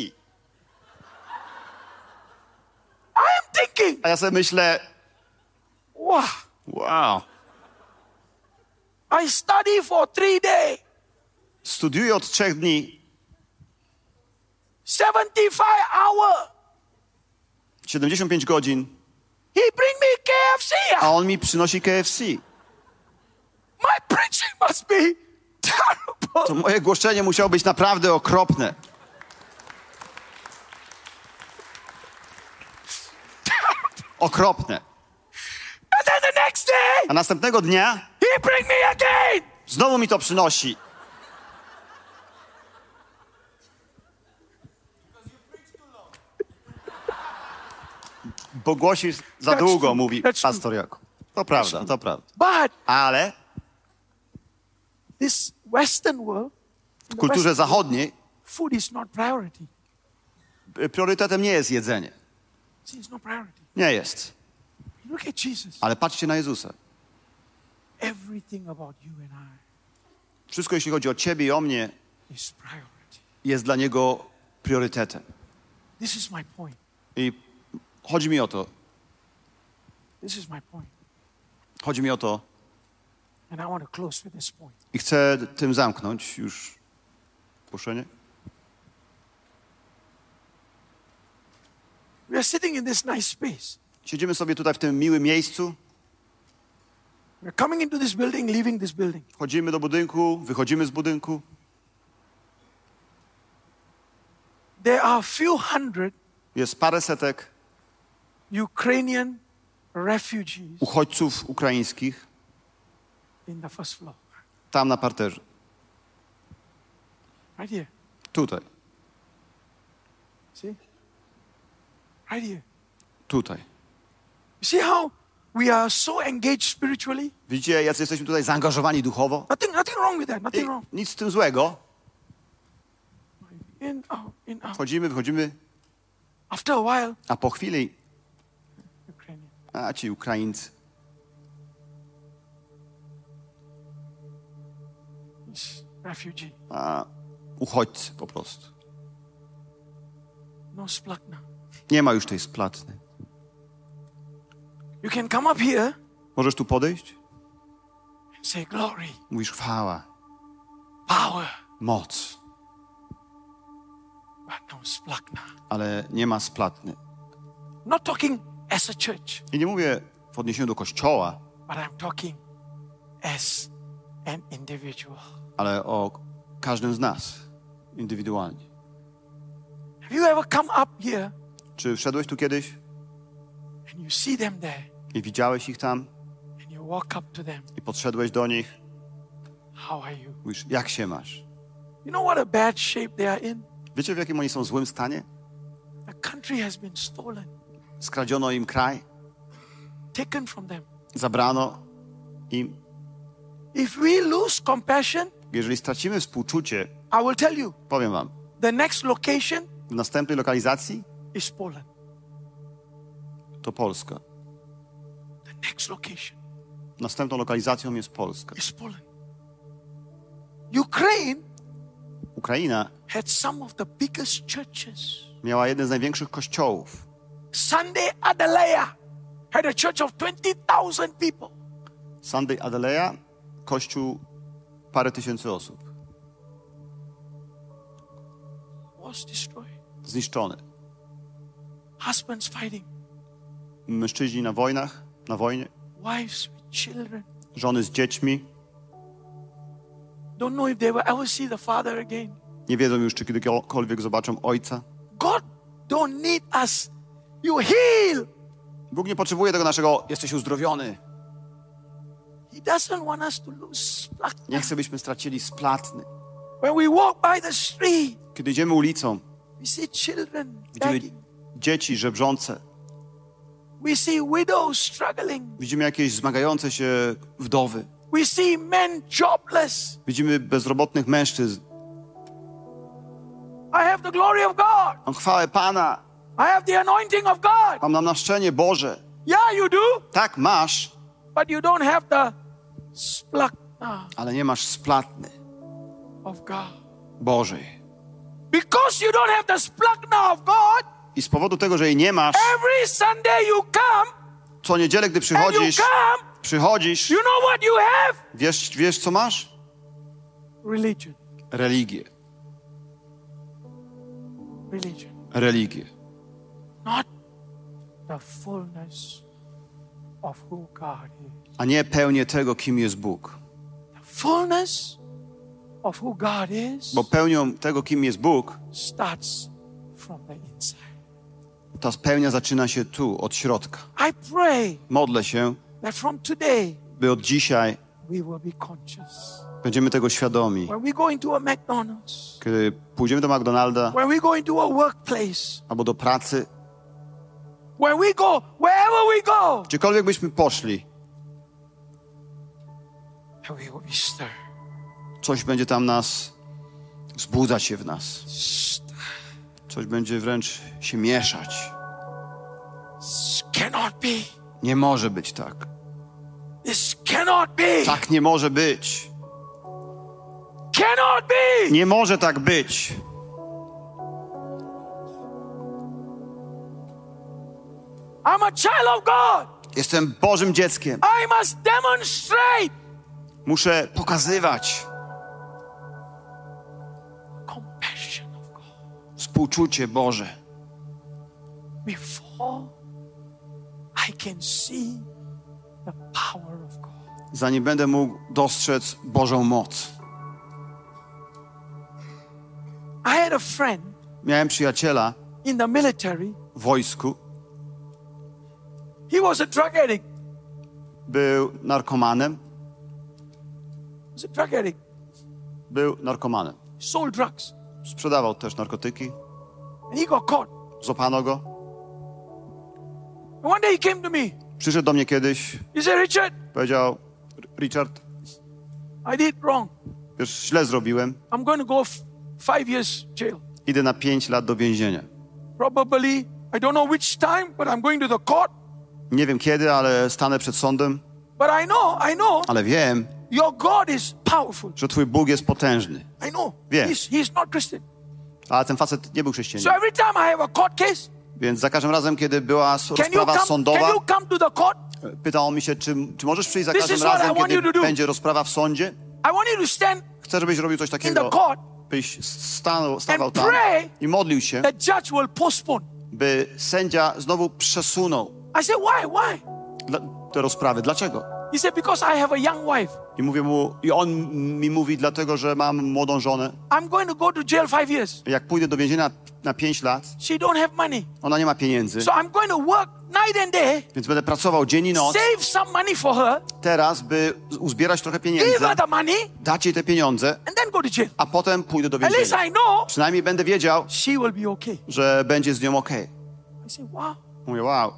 I am thinking, A ja sobie myślę, wow, wow, I study for three days. studiuję od trzech dni, 75 hour. 75 godzin, He bring me KFC. a on mi przynosi KFC. My preaching must be terrible. To moje głoszenie musiało być naprawdę okropne. Okropne. A następnego dnia znowu mi to przynosi. Bo głosisz za długo, mówi pastor Jakub. To prawda, to prawda. Ale w kulturze zachodniej food is not priority. priorytetem nie jest jedzenie. Nie jest. Ale patrzcie na Jezusa. Wszystko, jeśli chodzi o ciebie i o mnie, jest dla Niego priorytetem. I chodzi mi o to, chodzi mi o to i chcę tym zamknąć już głoszenie. We are sitting in this nice space. Siedzimy sobie tutaj w tym miłym miejscu, We're coming into this building, leaving this building. wchodzimy do budynku, wychodzimy z budynku. There are few hundred Jest parę setek Ukrainian refugees uchodźców ukraińskich in the first floor. tam na parterze. Right here. Tutaj, Right here. tutaj. You see how we are so engaged spiritually? Widzicie, jacy jesteśmy tutaj zaangażowani duchowo? Nothing, nothing wrong with that. Nothing wrong. nic z tym złego. In, out, in, out. Wchodzimy, wychodzimy, After a while, a po chwili, Ukrainian. a ci Ukraińcy, refugee. a uchodźcy po prostu. No splakna. Nie ma już tej splatny. You can come up here Możesz tu podejść? say glory, Mówisz chwała, power, moc, but no splakna. ale nie ma splatny. Not talking as a church, I nie mówię w odniesieniu do kościoła, but I'm talking as an individual. ale o każdym z nas indywidualnie. Have you ever come up here Czy wszedłeś tu kiedyś? I widziałeś ich tam? I podszedłeś do nich? Mówisz, jak się masz? Wiecie, w jakim oni są złym stanie? Skradziono im kraj, zabrano im. Jeżeli stracimy współczucie, powiem wam, w następnej lokalizacji is Poland. to Polska. The next location Następną lokalizacją jest Polska. is Poland. Ukraine Ukraina had some of the biggest churches. miała jeden z największych kościołów. Sunday Adalaya had a church of 20,000 people. Sunday Adeleja, kościół parę tysięcy osób. Was destroyed. Zniszczony. Husbands fighting, Mężczyźni na wojnach, na wojnie, wives with children. żony z dziećmi. Don't know if they will ever see the father again. Nie wiedzą już, czy kiedykolwiek zobaczą ojca. God don't need us. You heal. Bóg nie potrzebuje tego naszego, jesteś uzdrowiony. He doesn't want us to lose. Nie chce, byśmy stracili splatny. When we walk by the street, Kiedy idziemy ulicą, we see children widzimy. Dzieci żebrzące, We see widows struggling. widzimy jakieś zmagające się wdowy, We see men jobless. widzimy bezrobotnych mężczyzn. I have the glory of God. Mam chwałę Pana, I have the anointing of God. mam namaszczenie Boże. Yeah, you do, Tak, masz, but you don't have the splachna ale nie masz splatny of God. Bożej. Because you don't have the splachna of God, I z powodu tego, że jej nie masz, co niedzielę, gdy przychodzisz, przychodzisz, wiesz, wiesz co masz? Religion. Religię. religion, religię. not the fullness of who God is. A nie pełnię tego, kim jest Bóg. The fullness of who God is Bo pełnią tego, kim jest Bóg, starts from the inside. Ta pełnia zaczyna się tu, od środka. Modlę się, by od dzisiaj będziemy tego świadomi. Kiedy pójdziemy do McDonalda albo do pracy, gdziekolwiek byśmy poszli, coś będzie tam nas wzbudzać się w nas. Coś będzie wręcz się mieszać. Nie może być tak. Tak nie może być. Nie może tak być. I'm a child of God. Jestem Bożym dzieckiem. I must demonstrate Muszę pokazywać of God. zanim będę mógł dostrzec Bożą moc. Miałem przyjaciela in the military. w wojsku, był narkomanem. Był narkomanem. Sold drugs. Sprzedawał też narkotyki. And he got caught. Złapano go. One day he came to me. Przyszedł do mnie kiedyś, He said, Richard, powiedział: Richard, I did wrong. wiesz, źle zrobiłem. I'm going to go five years jail. Idę na pięć lat do więzienia. Probably, I don't know which time, but I'm going to the court. Nie wiem kiedy, ale stanę przed sądem, But I know, I know, ale wiem, your God is powerful. że Twój Bóg jest potężny. I know. Yeah. He's, he's not Christian. Ale ten facet nie był So chrześcijaninem. every time I have a court case, Więc za każdym razem, kiedy była rozprawa come, sądowa, can you come to the court? pytał on mi się, czy, czy możesz przyjść za This każdym razem, kiedy będzie rozprawa w sądzie? I want you to stand Chcę, żebyś robił coś in the takiego, court. byś stanął, stawał tam i modlił się, The judge will postpone. by sędzia znowu przesunął I said, why? Why? dla, te rozprawy. Dlaczego? He said, because I have a young wife. I mówię mu, i on mi mówi, dlatego, że mam młodą żonę. I'm going to go to jail five years. Jak pójdę do więzienia na pięć lat, She don't have money. ona nie ma pieniędzy, So I'm going to work night and day, więc będę pracował dzień i noc save some money for her, teraz, by uzbierać trochę give pieniędzy, her the money, dać jej te pieniądze, and then go to jail. a potem pójdę do At least więzienia. I know Przynajmniej będę wiedział, she will be okay. że będzie z nią ok. I said, wow, Mówię, wow,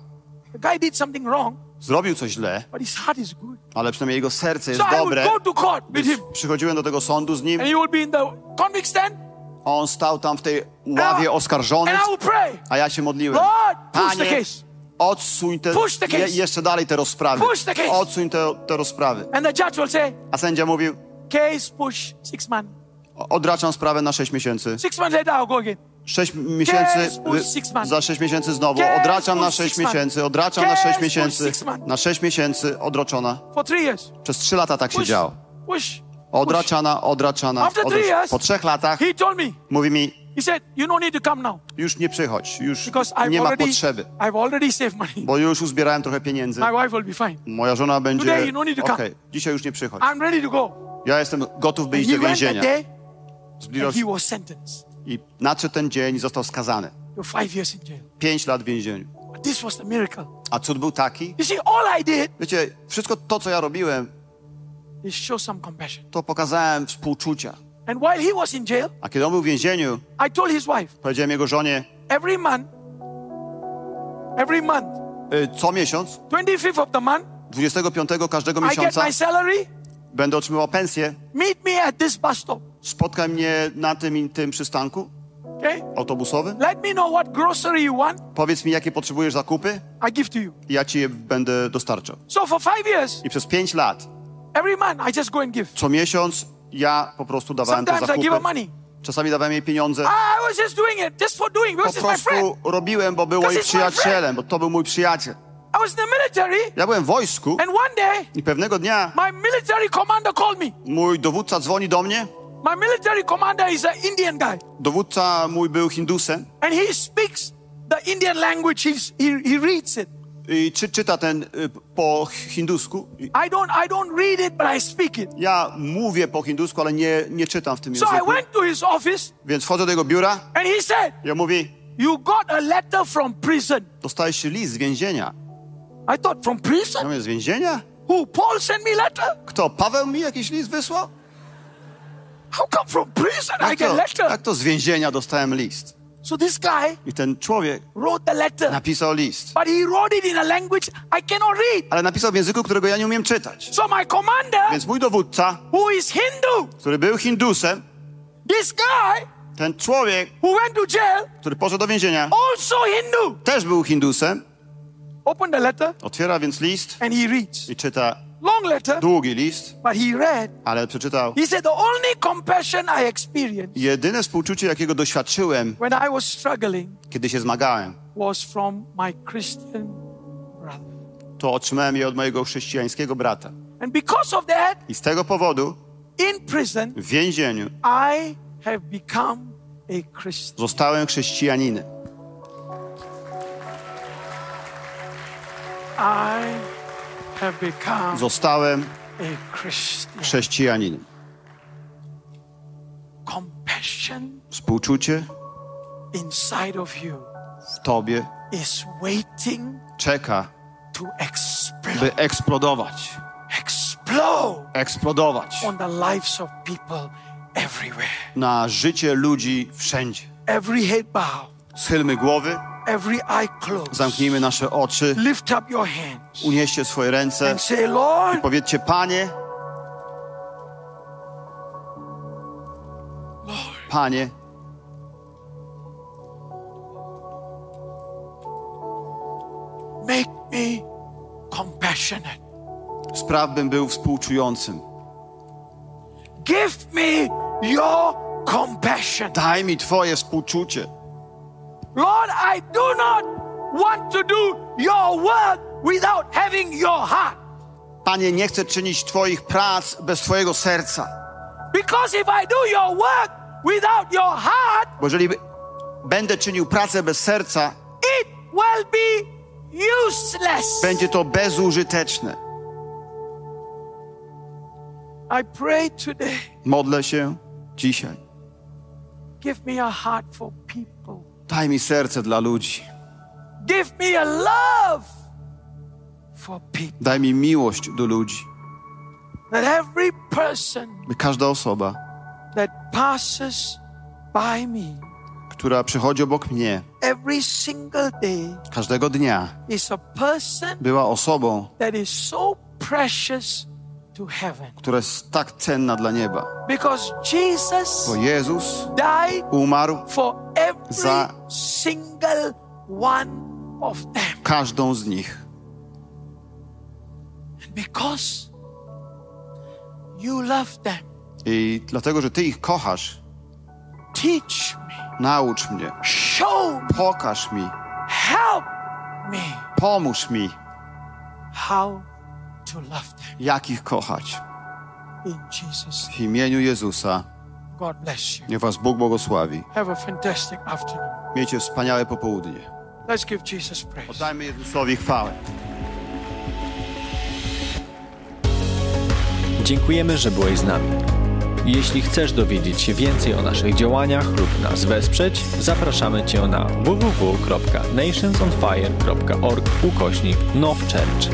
the guy did something wrong, zrobił coś źle, but his heart is good. ale przynajmniej jego serce jest So I would dobre. go to court with Więc him, przychodziłem do tego sądu z nim, and he will be in the convict stand, on stał tam w tej ławie oskarżonych, and I will pray. a ja się modliłem. Lord, push the Panie, case. odsuń te, je, jeszcze dalej te rozprawy. Odsuń te, te rozprawy. Say, A sędzia mówił, case push six months. "O- odraczam sprawę na 6 miesięcy. Six months later, I'll go again. 6 miesięcy, za 6 miesięcy znowu. Odraczam na push 6 six months. miesięcy, odraczam na Case 6 push miesięcy. Na 6 miesięcy odroczona. Przez 3 lata tak się działo. Odraczana, odraczana. Po trzech latach mówi mi, now już nie przychodź, już nie ma potrzeby, bo już uzbierałem trochę pieniędzy. Moja żona będzie, come. okej, dzisiaj już nie przychodź. Ja jestem gotów, by iść do więzienia. day I nadszedł ten dzień i został skazany. Pięć lat w więzieniu. A cud był taki, You see, all I did wiecie, wszystko to, co ja robiłem, to pokazałem współczucia. And while he was in jail, A kiedy on był w więzieniu, I told his wife, powiedziałem jego żonie, every month, every month, y, co miesiąc, 25th of the month, 25 każdego I get miesiąca my salary. będę otrzymywał pensję. Meet me at this bus stop. Spotkaj mnie na tym i tym przystanku Okay? autobusowym. Let me know what grocery you want. Powiedz mi, jakie potrzebujesz zakupy I give to you. ja ci je będę dostarczał. So for five years, I przez pięć lat, every month, I just go and give. co miesiąc, ja po prostu dawałem te Sometimes I give her zakupy. money. Czasami dawałem jej pieniądze. Doing Po prostu robiłem, bo był Because moim he's my przyjacielem, bo to był mój przyjaciel. I was in the military, Ja byłem w wojsku i pewnego dnia mój dowódca dzwoni do mnie My military commander is an Indian guy, Dowódca mój był Hindusem and he speaks the Indian language. He's, he, he reads it. i czy, czyta ten y, po hindusku. I don't, I don't read it, but I speak it. Ja mówię po hindusku, ale nie, nie czytam w tym So I języku. went to his office, Więc wchodzę do jego biura and he said, on mówi, "You got a letter from prison." dostałeś list z więzienia. I thought, "From Ja prison? mówię, z więzienia? Who? Paul sent me letter? Kto, Paweł mi jakiś list wysłał? How come from prison I get letter?" jak to z więzienia dostałem list? So this guy I ten człowiek wrote the letter, napisał list. but he wrote it in a language I cannot read. Ale napisał w języku, którego ja nie umiem czytać. So my commander, Więc mój dowódca, who is Hindu, który był Hindusem, this guy ten człowiek, who went to jail, który poszedł do więzienia, also Hindu, też był Hindusem. opened the letter Otwiera więc list and he reads. i czyta Long letter, długi list, but he read. ale przeczytał. He said, The only compassion I experienced Jedyne współczucie, jakiego doświadczyłem, when I was struggling kiedy się zmagałem, was from my Christian brother. to otrzymałem je od mojego chrześcijańskiego brata. And because of that, I z tego powodu in prison, w więzieniu I have become a Christian. zostałem chrześcijaninem. I Zostałem chrześcijaninem. Współczucie inside of you w tobie czeka, by eksplodować. Eksplodować on the lives of people everywhere. na życie ludzi wszędzie. Schylmy głowy. Zamknijmy nasze oczy, Lift up your hands unieście swoje ręce, and say, Lord, powiedzcie, Panie, Panie, make me compassionate. spraw bym był współczującym. Give me your compassion. Daj mi Twoje współczucie. Lord, I do not want to do your work without having your heart. Panie, nie chcę czynić Twoich prac bez Twojego serca. Because if I do your work without your heart, Bo jeżeli będę czynił pracę bez serca, it will be useless. będzie to bezużyteczne. I pray today, Modlę się dzisiaj. give me a heart for people. Daj mi serce dla ludzi. Give me a love for people. Daj mi miłość do ludzi. That every person By każda osoba, that passes by me która przychodzi obok mnie every single day każdego dnia, is a person była osobą, that is so precious. Która jest tak cenna dla nieba. Because Jesus Bo Jezus umarł for every Za- single one of them. każdą z nich. I dlatego, że Ty ich kochasz, naucz mnie, pokaż mi, pomóż mi, how. Jak ich kochać. In Jesus' name. W imieniu Jezusa, God bless you. niech Was Bóg błogosławi. Have a fantastic afternoon. Miejcie wspaniałe popołudnie. Let's give Jesus praise. Oddajmy Jezusowi chwałę. Dziękujemy, że byłeś z nami. Jeśli chcesz dowiedzieć się więcej o naszych działaniach lub nas wesprzeć, zapraszamy Cię na www.nationsonfire.org ukośnik nowchurch.